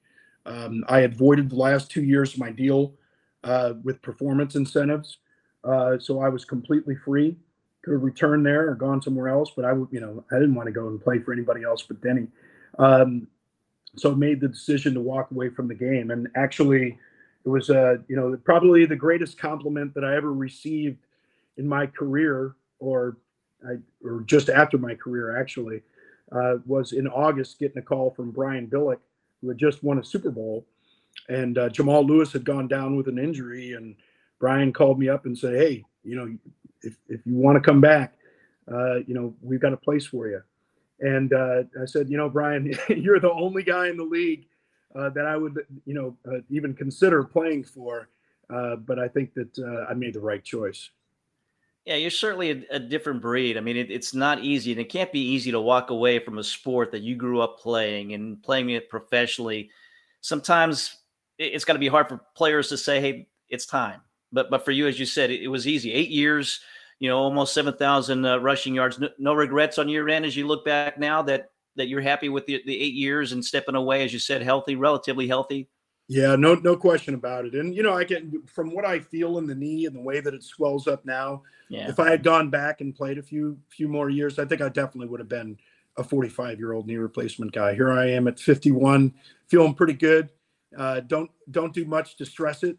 Um, I had voided the last two years of my deal uh, with performance incentives, uh, so I was completely free. Could have returned there or gone somewhere else, but I would, you know, I didn't want to go and play for anybody else but Denny. Um, so made the decision to walk away from the game, and actually, it was, uh, you know, probably the greatest compliment that I ever received in my career, or I, or just after my career, actually uh, was in August getting a call from Brian Billick, who had just won a Super Bowl, and uh, Jamal Lewis had gone down with an injury, and Brian called me up and said, "Hey, you know, if if you want to come back, uh, you know, we've got a place for you." And uh, I said, "You know, Brian, you're the only guy in the league uh, that I would, you know, uh, even consider playing for." but I think that I made the right choice. Yeah, you're certainly a, a different breed. I mean, it, it's not easy, and it can't be easy to walk away from a sport that you grew up playing and playing it professionally. Sometimes it's got to be hard for players to say, "Hey, it's time." But but for you, as you said, it, it was easy. Eight years, you know, almost seven thousand uh, rushing yards. No, no, regrets on your end as you look back now that that you're happy with the, the eight years and stepping away, as you said, healthy, relatively healthy. Yeah, no, no question about it. And you know, I can from what I feel in the knee and the way that it swells up now. Yeah. If I had gone back and played a few few more years, I think I definitely would have been a 45 year old knee replacement guy. Here I am at 51, feeling pretty good. Uh, don't don't do much to stress it.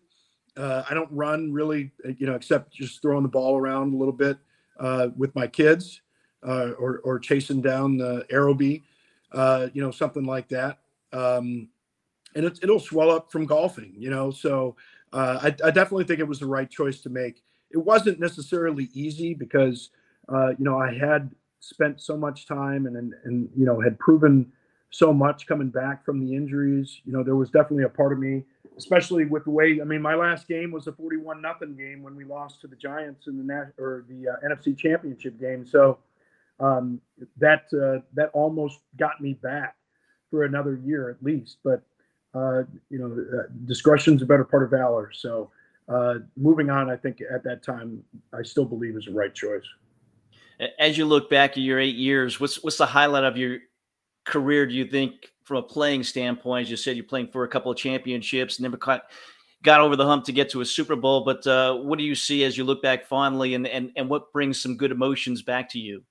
Uh, I don't run really, uh, you know, except just throwing the ball around a little bit uh, with my kids uh, or or chasing down the Aerobie, uh, you know, something like that. Um, and it, it'll swell up from golfing, you know. So uh, I, I, definitely think it was the right choice to make. It wasn't necessarily easy because uh, you know I had spent so much time and, and and you know had proven so much coming back from the injuries. You know, there was definitely a part of me, especially with the way. I mean, my last game was a forty-one nothing game when we lost to the Giants in the Nat- or the uh, NFC Championship game. So um, that uh, that almost got me back for another year at least. But uh, you know, uh, discretion's a better part of valor. So uh, moving on, I think at that time, I still believe is the right choice. As you look back at your eight years, what's what's the highlight of your career? Do you think, from a playing standpoint, as you said, you're playing for a couple of championships, never caught, got over the hump to get to a Super Bowl. But uh, what do you see as you look back fondly, and and and what brings some good emotions back to you?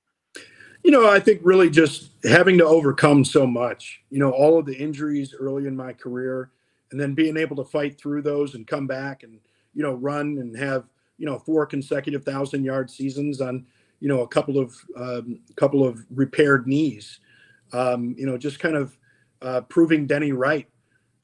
You know, I think really just having to overcome so much. You know, all of the injuries early in my career, and then being able to fight through those and come back and you know run and have you know four consecutive thousand yard seasons on you know a couple of um, couple of repaired knees. Um, you know, just kind of uh, proving Denny right.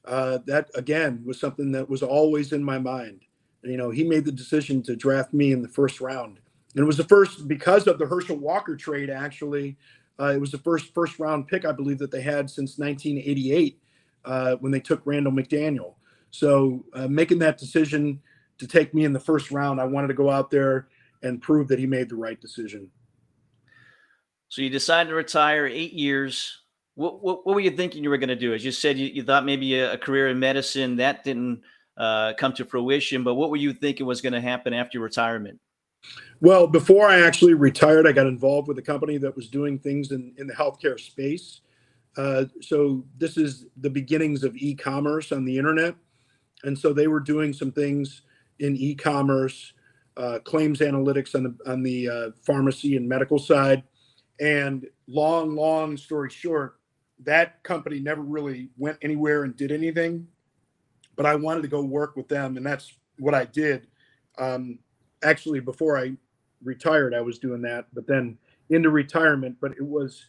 Uh, that again was something that was always in my mind. You know, he made the decision to draft me in the first round and it was the first because of the Herschel Walker trade. Actually, uh, it was the first first round pick I believe that they had since 1988 uh, when they took Randall McDaniel. So uh, making that decision to take me in the first round, I wanted to go out there and prove that he made the right decision. So you decided to retire eight years. What, what, what were you thinking you were going to do? As you said, you, you thought maybe a, a, career in medicine that didn't uh, come to fruition. But what were you thinking was going to happen after retirement? Well, before I actually retired, I got involved with a company that was doing things in, in the healthcare space. Uh, so this is the beginnings of e-commerce on the internet, and so they were doing some things in e-commerce, uh, claims analytics on the on the uh, pharmacy and medical side. And long, long story short, that company never really went anywhere and did anything. But I wanted to go work with them, and that's what I did. Um, actually before I retired, I was doing that, but then into retirement. But it was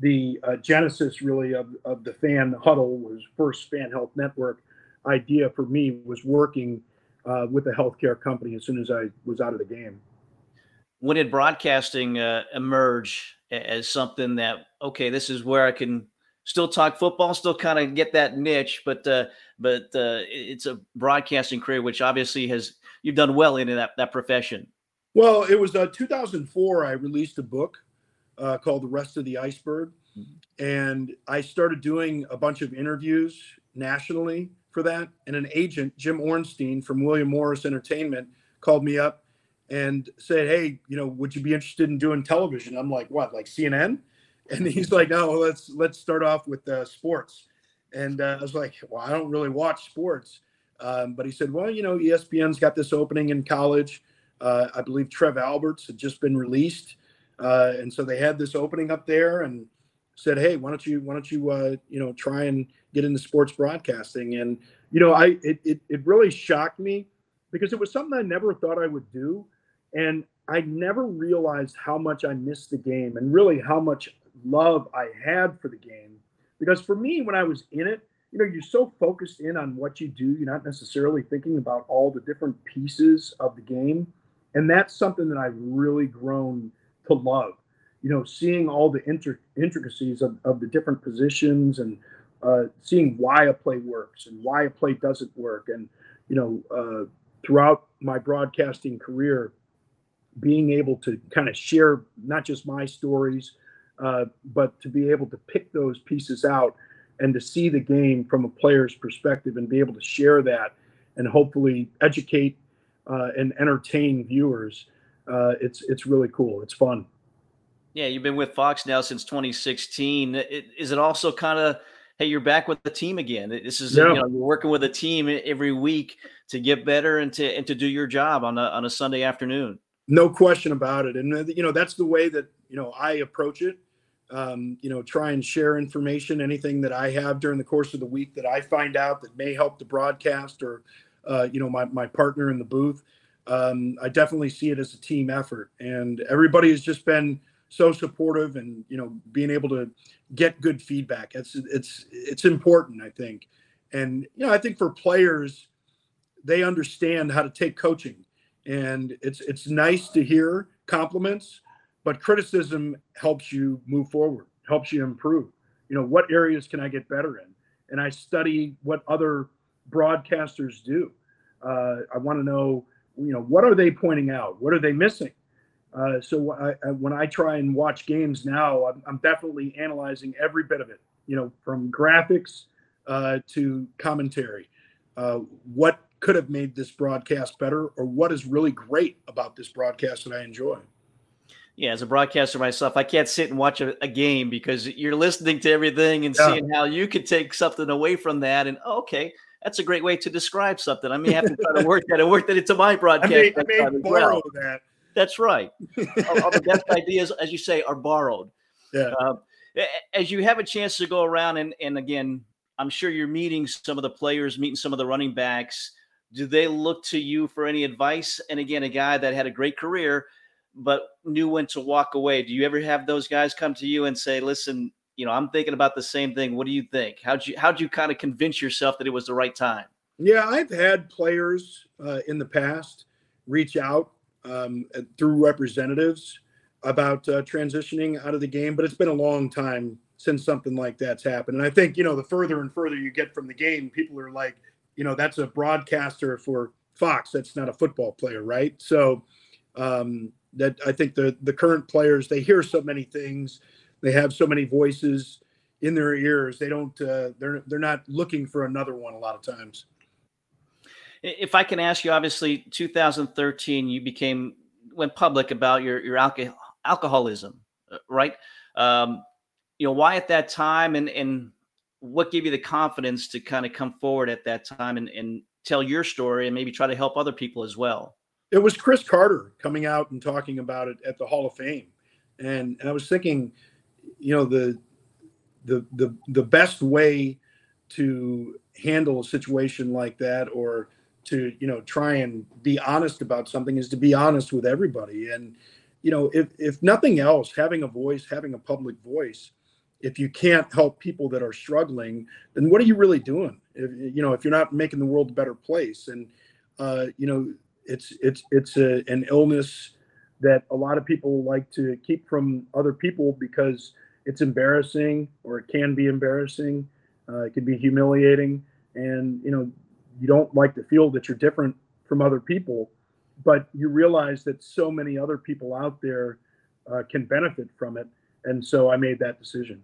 the uh, genesis really of, of the fan huddle was first fan health network idea for me was working uh, with a healthcare company as soon as I was out of the game. When did broadcasting uh, emerge as something that okay, this is where I can still talk football, still kind of get that niche, but uh, but uh, it's a broadcasting career which obviously has you've done well in that that profession. Well, it was uh, 2004. I released a book uh, called "The Rest of the Iceberg," mm-hmm. and I started doing a bunch of interviews nationally for that. And an agent, Jim Ornstein from William Morris Entertainment, called me up and said, "Hey, you know, would you be interested in doing television?" I'm like, "What, like CNN?" And he's like, "No, let's let's start off with uh, sports." And uh, I was like, "Well, I don't really watch sports." Um, but he said, well, you know, ESPN's got this opening in college. Uh, I believe Trev Alberts had just been released, uh, and so they had this opening up there, and said, hey, why don't you why don't you uh, you know try and get into sports broadcasting? And you know, I it, it it really shocked me because it was something I never thought I would do, and I never realized how much I missed the game and really how much love I had for the game. Because for me, when I was in it, you know, you're so focused in on what you do, you're not necessarily thinking about all the different pieces of the game. And that's something that I've really grown to love. You know, seeing all the intricacies of, of the different positions and uh, seeing why a play works and why a play doesn't work. And, you know, uh, throughout my broadcasting career, being able to kind of share not just my stories, uh, but to be able to pick those pieces out and to see the game from a player's perspective and be able to share that and hopefully educate uh, and entertain viewers. Uh, it's it's really cool. It's fun. Yeah, you've been with Fox now since 2016. Is it also kind of hey, you're back with the team again? This is yeah. you know you're working with a team every week to get better and to and to do your job on a on a Sunday afternoon. No question about it, and uh, you know that's the way that you know I approach it um, you know, try and share information, anything that I have during the course of the week that I find out that may help the broadcast or, uh, you know, my, my partner in the booth. Um, I definitely see it as a team effort, and everybody has just been so supportive, and you know, being able to get good feedback. It's it's it's important, I think, and you know, I think for players, they understand how to take coaching, and it's it's nice to hear compliments but criticism helps you move forward helps you improve you know what areas can i get better in and i study what other broadcasters do uh, i want to know you know what are they pointing out what are they missing Uh, so I, I, when I try and watch games now, I'm, I'm, definitely analyzing every bit of it. You know, from graphics uh, to commentary. Uh, what could have made this broadcast better, or what is really great about this broadcast that I enjoy? Yeah, as a broadcaster myself, I can't sit and watch a, a game because you're listening to everything and yeah. seeing how you could take something away from that. And oh, okay, that's a great way to describe something. I may have to try to work that and work that into my broadcast. I may, I may borrow well. that. That's right. all, the best ideas, as you say, are borrowed. Yeah. Uh, as you have a chance to go around and, and again, I'm sure you're meeting some of the players, meeting some of the running backs. Do they look to you for any advice? And again, a guy that had a great career, but knew when to walk away. Do you ever have those guys come to you and say, listen, you know, I'm thinking about the same thing. What do you think? How'd you, how'd you kind of convince yourself that it was the right time? Yeah, I've had players uh, in the past reach out um, through representatives about uh, transitioning out of the game, but it's been a long time since something like that's happened. And I think, you know, the further and further you get from the game, people are like, you know, that's a broadcaster for Fox. That's not a football player, right? So um, that I think the the current players they hear so many things, they have so many voices in their ears. They don't uh, they're they're not looking for another one a lot of times. If I can ask you, obviously, 2013, you became went public about your your alcohol, alcoholism, uh, right? Um, you know, why at that time, and and what gave you the confidence to kind of come forward at that time and, and tell your story, and maybe try to help other people as well? It was Cris Carter coming out and talking about it at the Hall of Fame, and and I was thinking, you know, the the the the best way to handle a situation like that or to you know try and be honest about something is to be honest with everybody. And you know if if nothing else having a voice having a public voice if you can't help people that are struggling then what are you really doing? If, you know if you're not making the world a better place. And uh, you know it's it's it's a, an illness that a lot of people like to keep from other people because it's embarrassing or it can be embarrassing uh, it can be humiliating and you know you don't like to feel that you're different from other people, but you realize that so many other people out there uh, can benefit from it. And so I made that decision.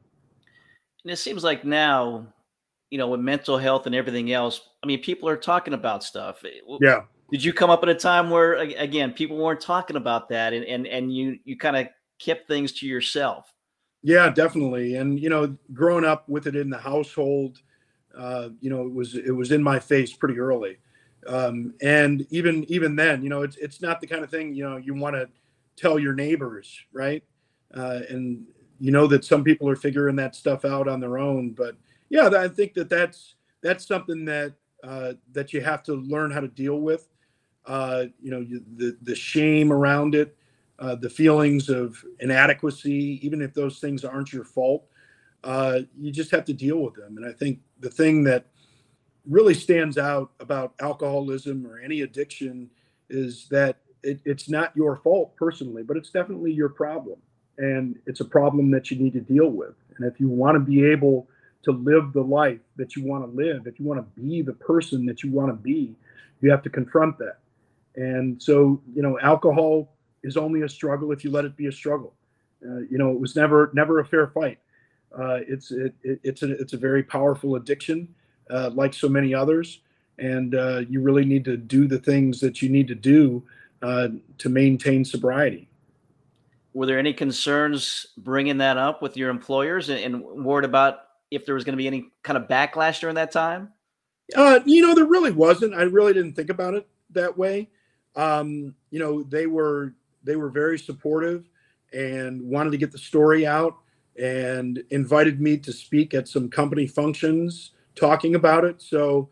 And it seems like now, you know, with mental health and everything else, I mean, people are talking about stuff. Yeah. Did you come up at a time where, again, people weren't talking about that, and and and you you kind of kept things to yourself? Yeah, definitely. And you know, growing up with it in the household, uh, you know, it was it was in my face pretty early, um, and even even then, you know, it's it's not the kind of thing you know you want to tell your neighbors, right? Uh, and you know that some people are figuring that stuff out on their own, but yeah, I think that that's that's something that uh, that you have to learn how to deal with. Uh, you know, the the shame around it, uh, the feelings of inadequacy, even if those things aren't your fault uh, you just have to deal with them. And I think the thing that really stands out about alcoholism or any addiction is that it, it's not your fault personally, but it's definitely your problem. And it's a problem that you need to deal with. And if you want to be able to live the life that you want to live, if you want to be the person that you want to be, you have to confront that. And so, you know, alcohol is only a struggle if you let it be a struggle. Uh, you know, it was never never a fair fight. Uh, it's it, it, it's a it's a very powerful addiction, uh, like so many others, and uh, you really need to do the things that you need to do uh, to maintain sobriety. Were there any concerns bringing that up with your employers and, and worried about if there was going to be any kind of backlash during that time? Uh, you know, there really wasn't. I really didn't think about it that way. Um, you know, they were they were very supportive and wanted to get the story out and invited me to speak at some company functions talking about it. So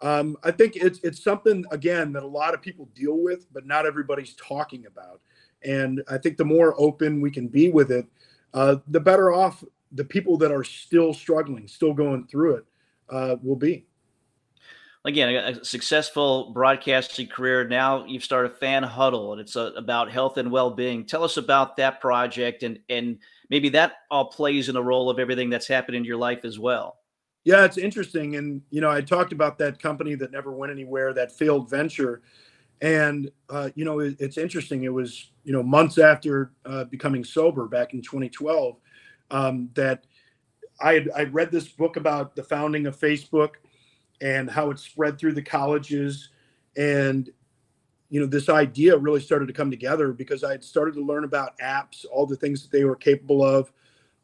um, I think it's it's something again that a lot of people deal with, but not everybody's talking about. And I think the more open we can be with it, uh, the better off the people that are still struggling, still going through it, uh, will be. Again, a successful broadcasting career. Now you've started Fan Huddle, and it's a, uh, about health and well-being. Tell us about that project and and maybe that all plays in a role of everything that's happened in your life as well. Yeah, it's interesting. And, you know, I talked about that company that never went anywhere, that failed venture. And uh, you know, it, it's interesting. It was you know months after uh, becoming sober back in 2012 um, that I had I read this book about the founding of Facebook and how it spread through the colleges, and you know this idea really started to come together because I had started to learn about apps, all the things that they were capable of.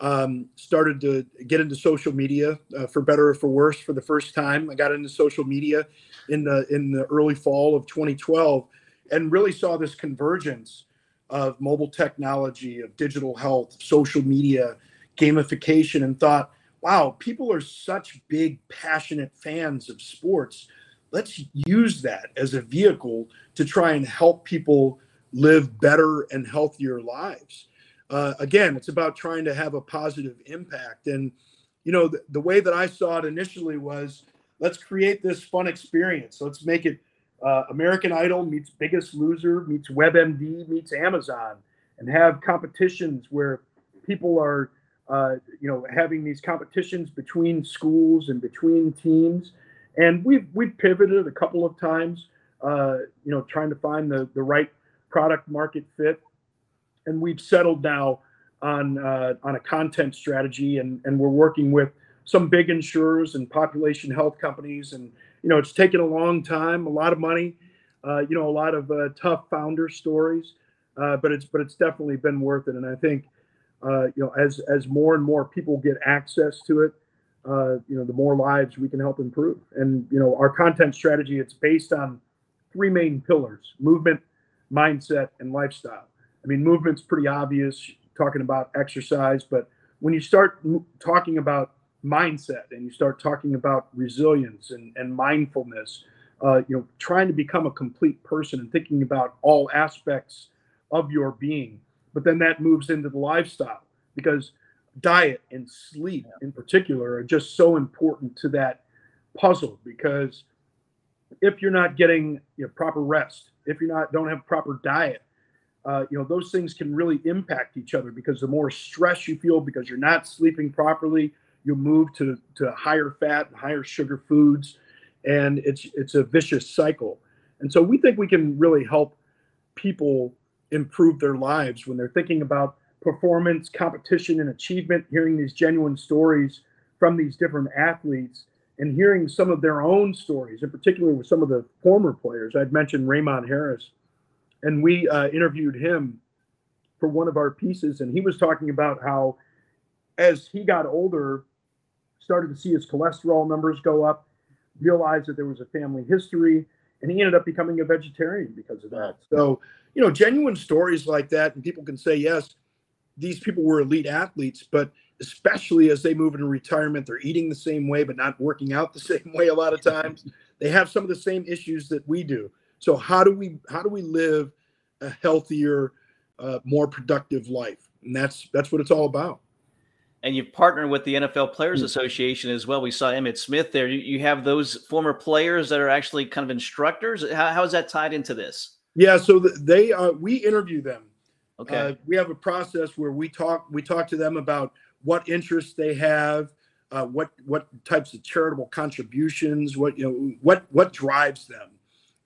Um, started to get into social media uh, for better or for worse for the first time. I got into social media in the in the early fall of 2012 and really saw this convergence of mobile technology, of digital health, social media, gamification, and thought, wow, people are such big, passionate fans of sports. Let's use that as a vehicle to try and help people live better and healthier lives. Uh, again, it's about trying to have a positive impact. And, you know, the, the way that I saw it initially was let's create this fun experience. Let's make it uh, American Idol meets Biggest Loser meets WebMD meets Amazon, and have competitions where people are, uh, you know, having these competitions between schools and between teams. And we've we've pivoted a couple of times, uh, you know, trying to find the the right product market fit, and we've settled now on uh, on a content strategy, and and we're working with some big insurers and population health companies. And, you know, it's taken a long time, a lot of money, uh, you know, a lot of uh, tough founder stories, but it's, but it's definitely been worth it. And I think, uh, you know, as, as more and more people get access to it, uh, you know, the more lives we can help improve. And, you know, our content strategy, it's based on three main pillars, movement, mindset, and lifestyle. I mean, movement's pretty obvious, talking about exercise, but when you start talking about mindset and you start talking about resilience and, and mindfulness, uh, you know, trying to become a complete person and thinking about all aspects of your being. But then that moves into the lifestyle because diet and sleep in particular are just so important to that puzzle because if you're not getting you know, proper rest, if you're not don't have proper diet, uh, you know those things can really impact each other because the more stress you feel because you're not sleeping properly, you'll move to, to higher fat and higher sugar foods and it's it's a vicious cycle. And so we think we can really help people improve their lives when they're thinking about performance competition and achievement hearing these genuine stories from these different athletes and hearing some of their own stories in particular with some of the former players i'd mentioned raymond harris and we uh, interviewed him for one of our pieces and he was talking about how as he got older started to see his cholesterol numbers go up, realized that there was a family history, and he ended up becoming a vegetarian because of that. So, you know, genuine stories like that, and people can say, yes, these people were elite athletes, but especially as they move into retirement, they're eating the same way, but not working out the same way a lot of times. they have some of the same issues that we do. So how do we how do we live a healthier, uh, more productive life? And that's that's what it's all about and you've partnered with the NFL Players mm. Association as well. We saw Emmitt Smith there. You, have those former players that are actually kind of instructors. How, how is that tied into this? Yeah, so they uh, we interview them. Okay, uh, we have a process where we talk we talk to them about what interests they have, uh, what what types of charitable contributions, what you know what what drives them,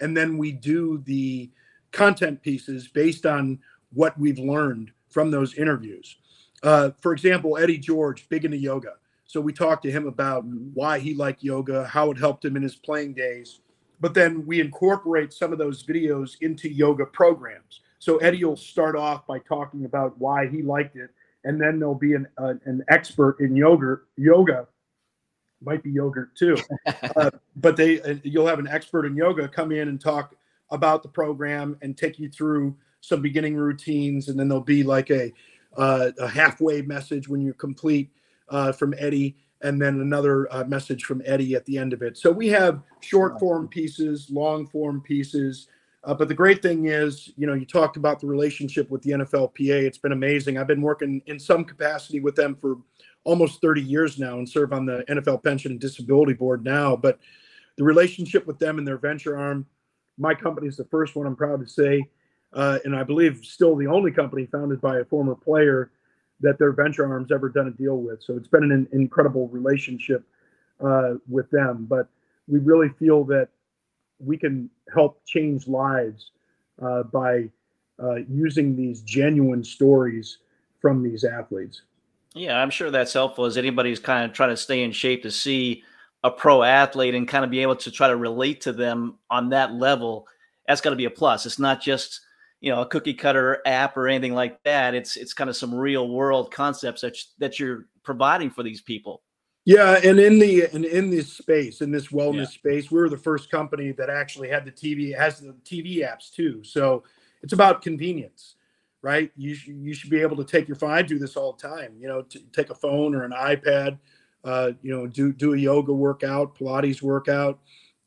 and then we do the content pieces based on what we've learned from those interviews. Uh, for example, Eddie George, big into yoga. So we talked to him about why he liked yoga, how it helped him in his playing days. But then we incorporate some of those videos into yoga programs. So Eddie will start off by talking about why he liked it, and then there'll be an uh, an expert in yoga. Yoga might be yogurt too, uh, but they uh, you'll have an expert in yoga come in and talk about the program and take you through some beginning routines, and then there'll be like a uh, a halfway message when you're complete uh, from Eddie, and then another uh, message from Eddie at the end of it. So we have short form pieces, long form pieces. Uh, but the great thing is, you know, you talked about the relationship with the NFLPA. It's been amazing. I've been working in some capacity with them for almost 30 years now and serve on the NFL Pension and Disability Board now. But the relationship with them and their venture arm, my company is the first one I'm proud to say uh, and I believe still the only company founded by a former player that their venture arms ever done a deal with. So it's been an incredible relationship uh, with them. But we really feel that we can help change lives uh, by uh, using these genuine stories from these athletes. Yeah, I'm sure that's helpful as anybody's kind of trying to stay in shape to see a pro athlete and kind of be able to try to relate to them on that level. That's got to be a plus. It's not just you know a cookie cutter app or anything like that. It's it's kind of some real world concepts that that you're providing for these people. Yeah, and in the and in this space, in this wellness yeah. space, we were the first company that actually had the TV has the TV apps too. So it's about convenience right? You, sh- you should be able to take your phone. I do this all the time, you know, t- take a phone or an iPad, uh, you know, do, do a yoga workout, Pilates workout,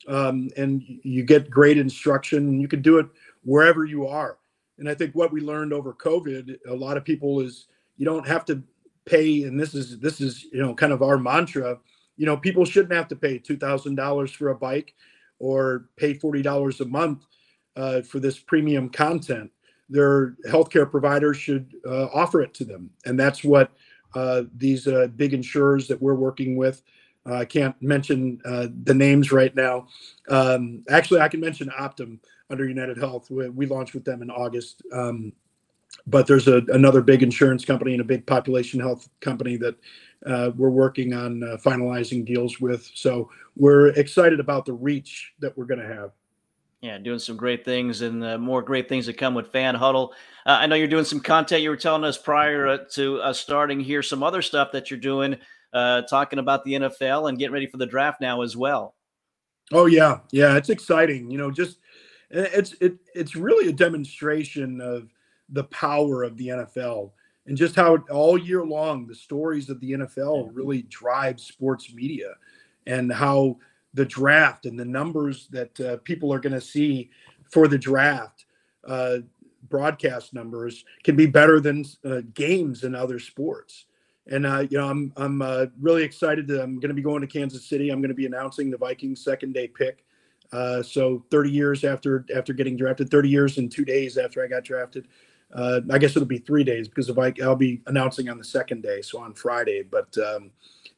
um, and you get great instruction you can do it wherever you are. And I think what we learned over COVID, a lot of people is you don't have to pay. And this is, this is, you know, kind of our mantra, you know, people shouldn't have to pay $2,000 for a bike or pay $40 a month uh, for this premium content their healthcare providers should uh, offer it to them. And that's what uh, these uh, big insurers that we're working with. Uh, I can't mention uh, the names right now. Um, actually, I can mention Optum under United Health. We, we launched with them in August. Um, but there's a, another big insurance company and a big population health company that uh, we're working on finalizing deals with. So we're excited about the reach that we're going to have. Yeah, doing some great things and uh, more great things to come with Fan Huddle. Uh, I know you're doing some content. You were telling us prior uh, to us starting here some other stuff that you're doing, uh, talking about the NFL and getting ready for the draft now as well. Oh yeah, yeah, it's exciting. You know, just it's it it's really a demonstration of the power of the NFL and just how all year long the stories of the NFL really drive sports media and how the draft and the numbers that uh, people are going to see for the draft uh, broadcast numbers can be better than uh, games in other sports. And uh, you know, I'm I'm uh, really excited. To, I'm going to be going to Kansas City. I'm going to be announcing the Vikings second day pick. Uh, so 30 years after after getting drafted, 30 years and two days after I got drafted. I guess it'll be three days because if I, I'll be announcing on the second day, so on Friday. But um,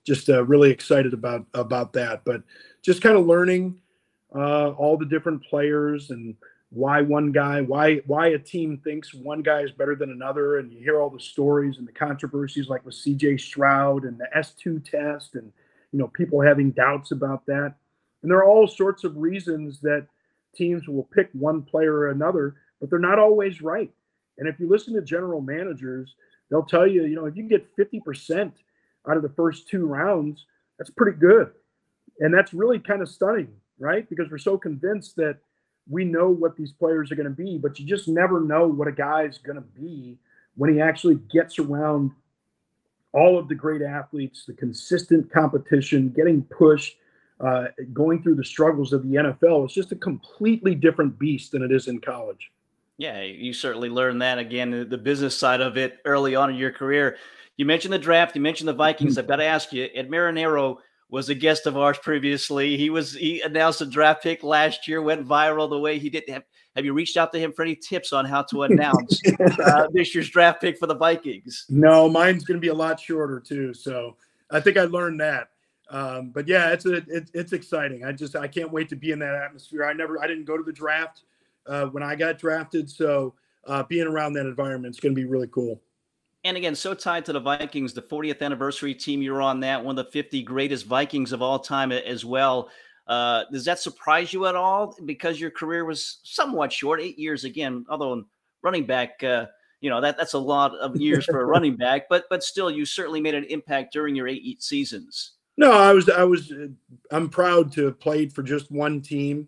just really excited about about that. But just kind of learning uh, all the different players and why one guy, why why a team thinks one guy is better than another, and you hear all the stories and the controversies like with C.J. Stroud and the S2 test, and you know people having doubts about that, and there are all sorts of reasons that teams will pick one player or another, but they're not always right. And if you listen to general managers, they'll tell you, you know, if you get 50% out of the first two rounds, that's pretty good and that's really kind of stunning, right? Because we're so convinced that we know what these players are going to be, but you just never know what a guy is going to be when he actually gets around all of the great athletes, the consistent competition, getting pushed, uh, going through the struggles of the NFL. It's just a completely different beast than it is in college. Yeah, you certainly learned that again, the business side of it early on in your career. You mentioned the draft, you mentioned the Vikings. I've got to ask you, Ed Marinaro was a guest of ours previously. He was he announced a draft pick last year, went viral the way he did. Have, have you reached out to him for any tips on how to announce uh, this year's draft pick for the Vikings? No, mine's going to be a lot shorter too. So I think I learned that. Um, but yeah, it's a it, it's exciting. I just I can't wait to be in that atmosphere. I never I didn't go to the draft uh, when I got drafted, so uh, being around that environment is going to be really cool and again, so tied to the Vikings, the 40th anniversary team, you're on that, one of the 50 greatest Vikings of all time as well. Uh, does that surprise you at all? Because your career was somewhat short, eight years again, although running back, uh, you know, that that's a lot of years for a running back, but but still, you certainly made an impact during your eight seasons. No, I was I was uh, I'm proud to have played for just one team.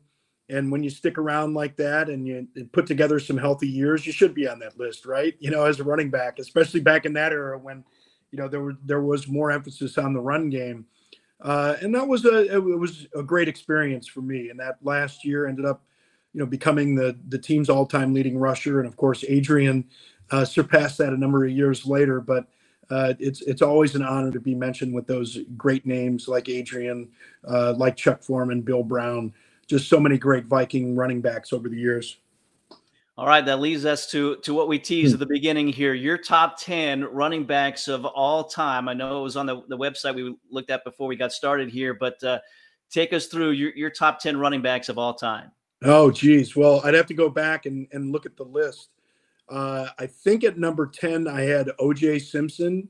And when you stick around like that and you put together some healthy years, you should be on that list, right? You know, as a running back, especially back in that era when, you know, there was there was more emphasis on the run game, uh, and that was a it was a great experience for me. And that last year ended up, you know, becoming the the team's all time leading rusher, and of course Adrian uh, surpassed that a number of years later. But uh, it's it's always an honor to be mentioned with those great names like Adrian, uh, like Chuck Foreman, Bill Brown just so many great Viking running backs over the years. All right, that leads us to to what we teased at the beginning here. Your top ten running backs of all time. I know it was on the, the website we looked at before we got started here, but uh, take us through your, your top 10 running backs of all time. Oh, geez. Well, I'd have to go back and, and look at the list. Uh, I think at number 10, I had OJ Simpson.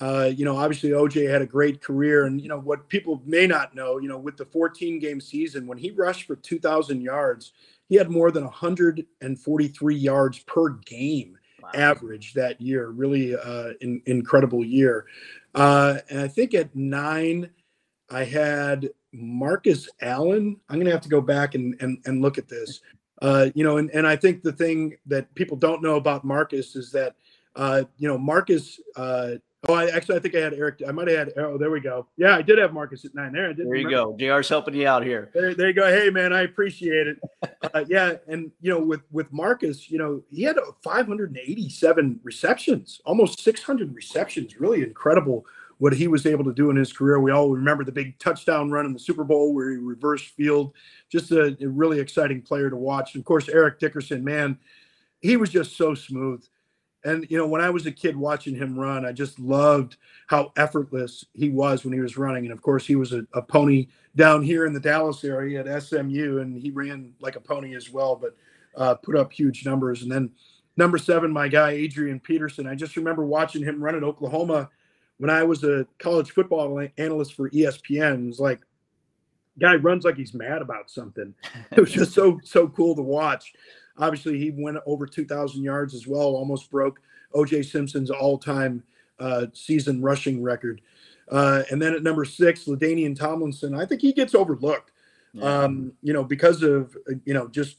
Uh, you know, obviously OJ had a great career. And, you know, what people may not know, you know, with the 14 game season, when he rushed for 2,000 yards, he had more than 143 yards per game wow. average that year. Really uh, in, incredible year. Uh, and I think at nine, I had Marcus Allen. I'm going to have to go back and, and, and look at this. Uh, you know, and, and I think the thing that people don't know about Marcus is that, uh, you know, Marcus uh, Oh, I actually I think I had Eric. I might have had. Oh, there we go. Yeah, I did have Marcus at nine there. I did. There you remember. go. Jr's helping you out here. There, there you go. Hey, man, I appreciate it. uh, yeah, and you know, with with Marcus, you know, he had 587 receptions, almost 600 receptions. Really incredible what he was able to do in his career. We all remember the big touchdown run in the Super Bowl where he reversed field. Just a, a really exciting player to watch. And of course, Eric Dickerson, man, he was just so smooth. And you know, when I was a kid watching him run, I just loved how effortless he was when he was running. And of course, he was a, a pony down here in the Dallas area at SMU, and he ran like a pony as well, but uh, put up huge numbers. And then number seven, my guy Adrian Peterson. I just remember watching him run at Oklahoma when I was a college football analyst for ESPN. It was like, guy runs like he's mad about something. It was just so so cool to watch. Obviously, he went over 2,000 yards as well, almost broke O.J. Simpson's all-time uh, season rushing record. Uh, and then at number six, LaDainian Tomlinson, I think he gets overlooked. Yeah. Um, you know, because of you know just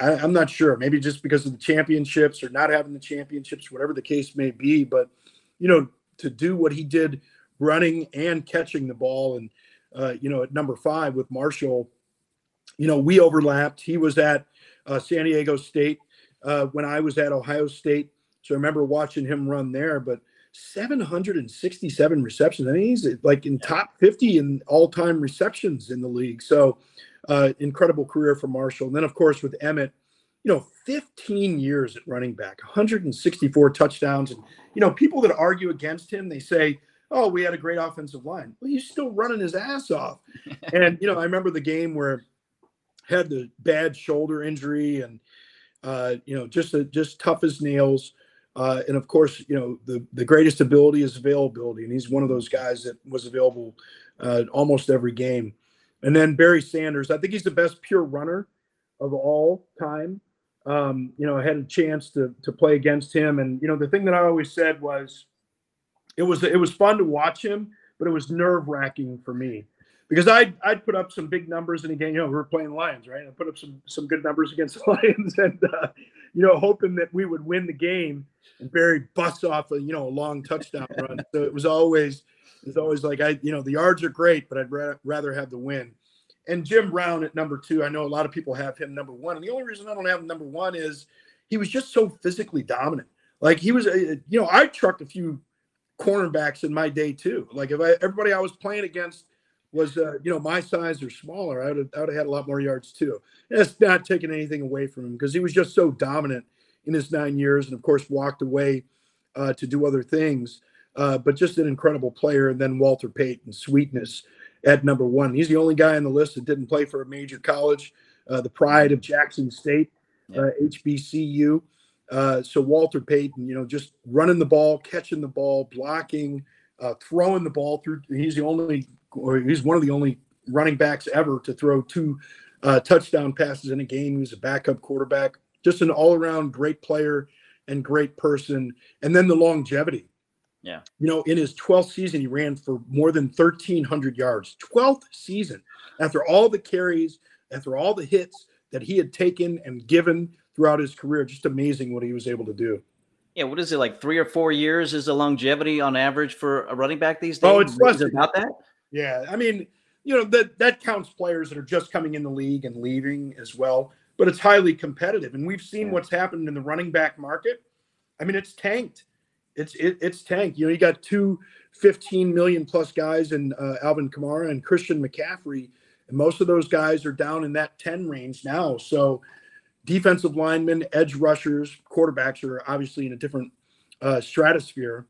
I, am not sure. Maybe just because of the championships or not having the championships, whatever the case may be. But you know, to do what he did, running and catching the ball, and uh, you know, at number five with Marshall, you know, we overlapped. He was at uh, San Diego State uh, when I was at Ohio State. So I remember watching him run there, but 767 receptions. I mean, he's like in top 50 in all time receptions in the league. So uh, incredible career for Marshall. And then, of course, with Emmitt, you know, 15 years at running back, 164 touchdowns. And, you know, people that argue against him, they say, oh, we had a great offensive line. Well, he's still running his ass off. and, you know, I remember the game where had the bad shoulder injury and uh, you know just a, just tough as nails. Uh, and of course, you know the the greatest ability is availability, and he's one of those guys that was available uh, almost every game. And then Barry Sanders, I think he's the best pure runner of all time. Um, you know, I had a chance to to play against him, and you know the thing that I always said was, it was it was fun to watch him, but it was nerve wracking for me because I'd I'd put up some big numbers in a game. You know, we were playing Lions, right? I put up some some good numbers against the Lions, and uh, you know, hoping that we would win the game. And Barry busts off a you know a long touchdown run. So it was always it was always like I you know the yards are great, but I'd ra- rather have the win. And Jim Brown at number two, I know a lot of people have him number one, and the only reason I don't have him number one is he was just so physically dominant. Like he was, a, you know, I trucked a few cornerbacks in my day too. Like if I everybody I was playing against was uh, you know my size or smaller, I would have, I would have had a lot more yards too. And that's not taking anything away from him because he was just so dominant in his nine years, and of course walked away uh, to do other things. Uh, but just an incredible player. And then Walter Payton, sweetness at number one. He's the only guy on the list that didn't play for a major college. Uh, the pride of Jackson State, HBCU. Uh, uh, so Walter Payton, you know, just running the ball, catching the ball, blocking, uh, throwing the ball through. He's the only or he's one of the only running backs ever to throw two uh, touchdown passes in a game. He was a backup quarterback, just an all around great player and great person. And then the longevity. Yeah. You know, in his 12th season, he ran for more than 1,300 yards. 12th season. After all the carries, after all the hits that he had taken and given throughout his career, just amazing what he was able to do. Yeah, what is it like? Three or four years is the longevity on average for a running back these days? Oh, it's about that. Yeah, I mean, you know that that counts players that are just coming in the league and leaving as well. But it's highly competitive, and we've seen what's happened in the running back market. I mean, it's tanked. It's it, it's tanked. You know, you got two 15 million plus guys in uh, Alvin Kamara and Christian McCaffrey, and most of those guys are down in that 10 range now. So, defensive linemen, edge rushers, quarterbacks are obviously in a different uh, stratosphere,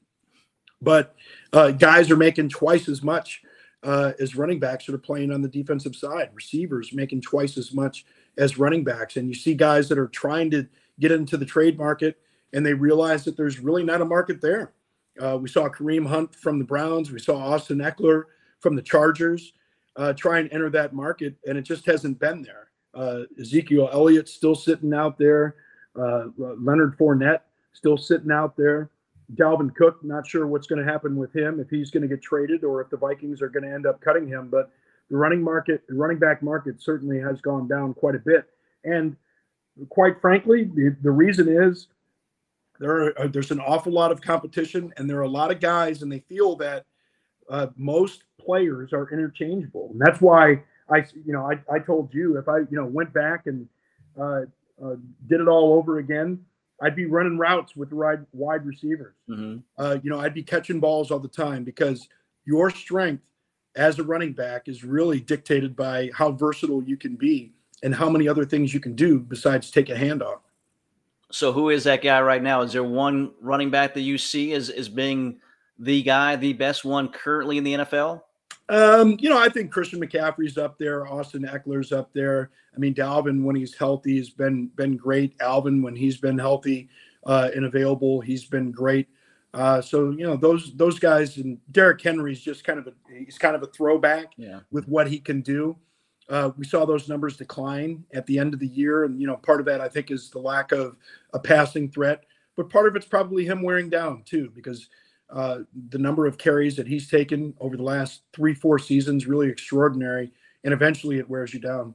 but uh, guys are making twice as much uh, as running backs that are playing on the defensive side. Receivers making twice as much as running backs, and you see guys that are trying to get into the trade market, and they realize that there's really not a market there. Uh, we saw Kareem Hunt from the Browns. We saw Austin Ekeler from the Chargers uh, try and enter that market, and it just hasn't been there. Uh, Ezekiel Elliott still sitting out there. Uh, Leonard Fournette still sitting out there. Dalvin Cook, not sure what's going to happen with him if he's going to get traded or if the Vikings are going to end up cutting him. But the running market, the running back market, certainly has gone down quite a bit. And quite frankly, the, the reason is there are, uh, there's an awful lot of competition, and there are a lot of guys, and they feel that uh, most players are interchangeable, and that's why I, you know, I, I told you if I, you know, went back and uh, uh, did it all over again, I'd be running routes with wide wide receivers. Mm-hmm. Uh, you know, I'd be catching balls all the time because your strength as a running back is really dictated by how versatile you can be and how many other things you can do besides take a handoff. So, who is that guy right now? Is there one running back that you see as as being the guy, the best one currently in the NFL? Um, you know, I think Christian McCaffrey's up there. Austin Ekeler's up there. I mean, Dalvin when he's healthy has been been great. Alvin when he's been healthy uh, and available, he's been great. Uh, so you know those those guys and Derrick Henry's just kind of a he's kind of a throwback yeah. with what he can do. Uh, we saw those numbers decline at the end of the year, and you know part of that I think is the lack of a passing threat, but part of it's probably him wearing down too because uh, the number of carries that he's taken over the last three, four seasons really extraordinary, and eventually it wears you down.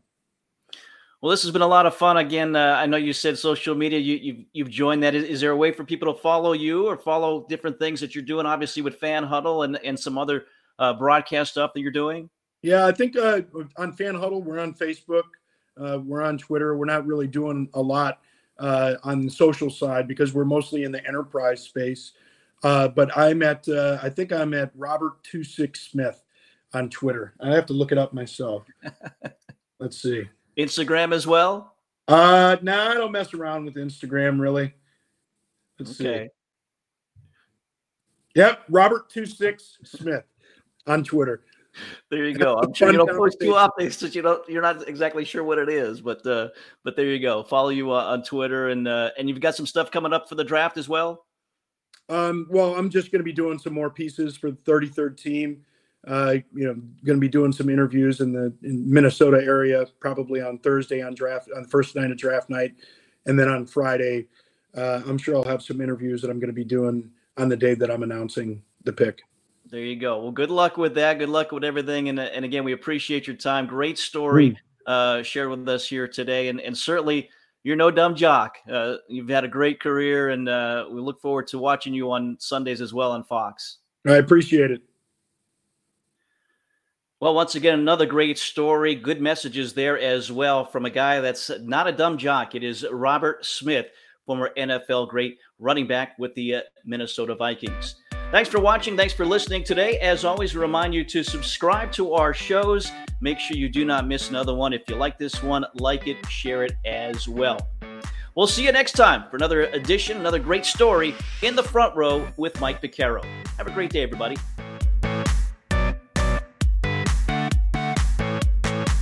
Well, this has been a lot of fun. Again, uh, I know you said social media. You, you've you've joined that. Is, is, there a way for people to follow you or follow different things that you're doing? Obviously, with Fan Huddle and and some other uh, broadcast stuff that you're doing. Yeah, I think uh, on Fan Huddle, we're on Facebook, uh, we're on Twitter. We're not really doing a lot uh, on the social side because we're mostly in the enterprise space. Uh, but I'm at, uh, I think I'm at Robert Two Six Smith on Twitter. I have to look it up myself. Let's see. Instagram as well. Uh, no, nah, I don't mess around with Instagram really. Let's okay. see. Yep, Robert Two Six Smith on Twitter. There you go. I'm sure you don't post too often since you don't you're not exactly sure what it is, but uh, but there you go. Follow you uh, on Twitter and uh, and you've got some stuff coming up for the draft as well. Um, well, I'm just going to be doing some more pieces for the 33rd team. Uh, you know, going to be doing some interviews in the in Minnesota area, probably on Thursday on draft on the first night of draft night, and then on Friday, uh, I'm sure I'll have some interviews that I'm going to be doing on the day that I'm announcing the pick. There you go. Well, good luck with that. Good luck with everything. And, and again, we appreciate your time. Great story mm. uh, shared with us here today. And, and certainly, you're no dumb jock. Uh, you've had a great career, and uh, we look forward to watching you on Sundays as well on Fox. I appreciate it. Well, once again, another great story. Good messages there as well from a guy that's not a dumb jock. It is Robert Smith, former NFL great running back with the uh, Minnesota Vikings. Thanks for watching. Thanks for listening today. As always, remind you to subscribe to our shows. Make sure you do not miss another one. If you like this one, like it, share it as well. We'll see you next time for another edition, another great story in the front row with Mike Vaccaro. Have a great day, everybody.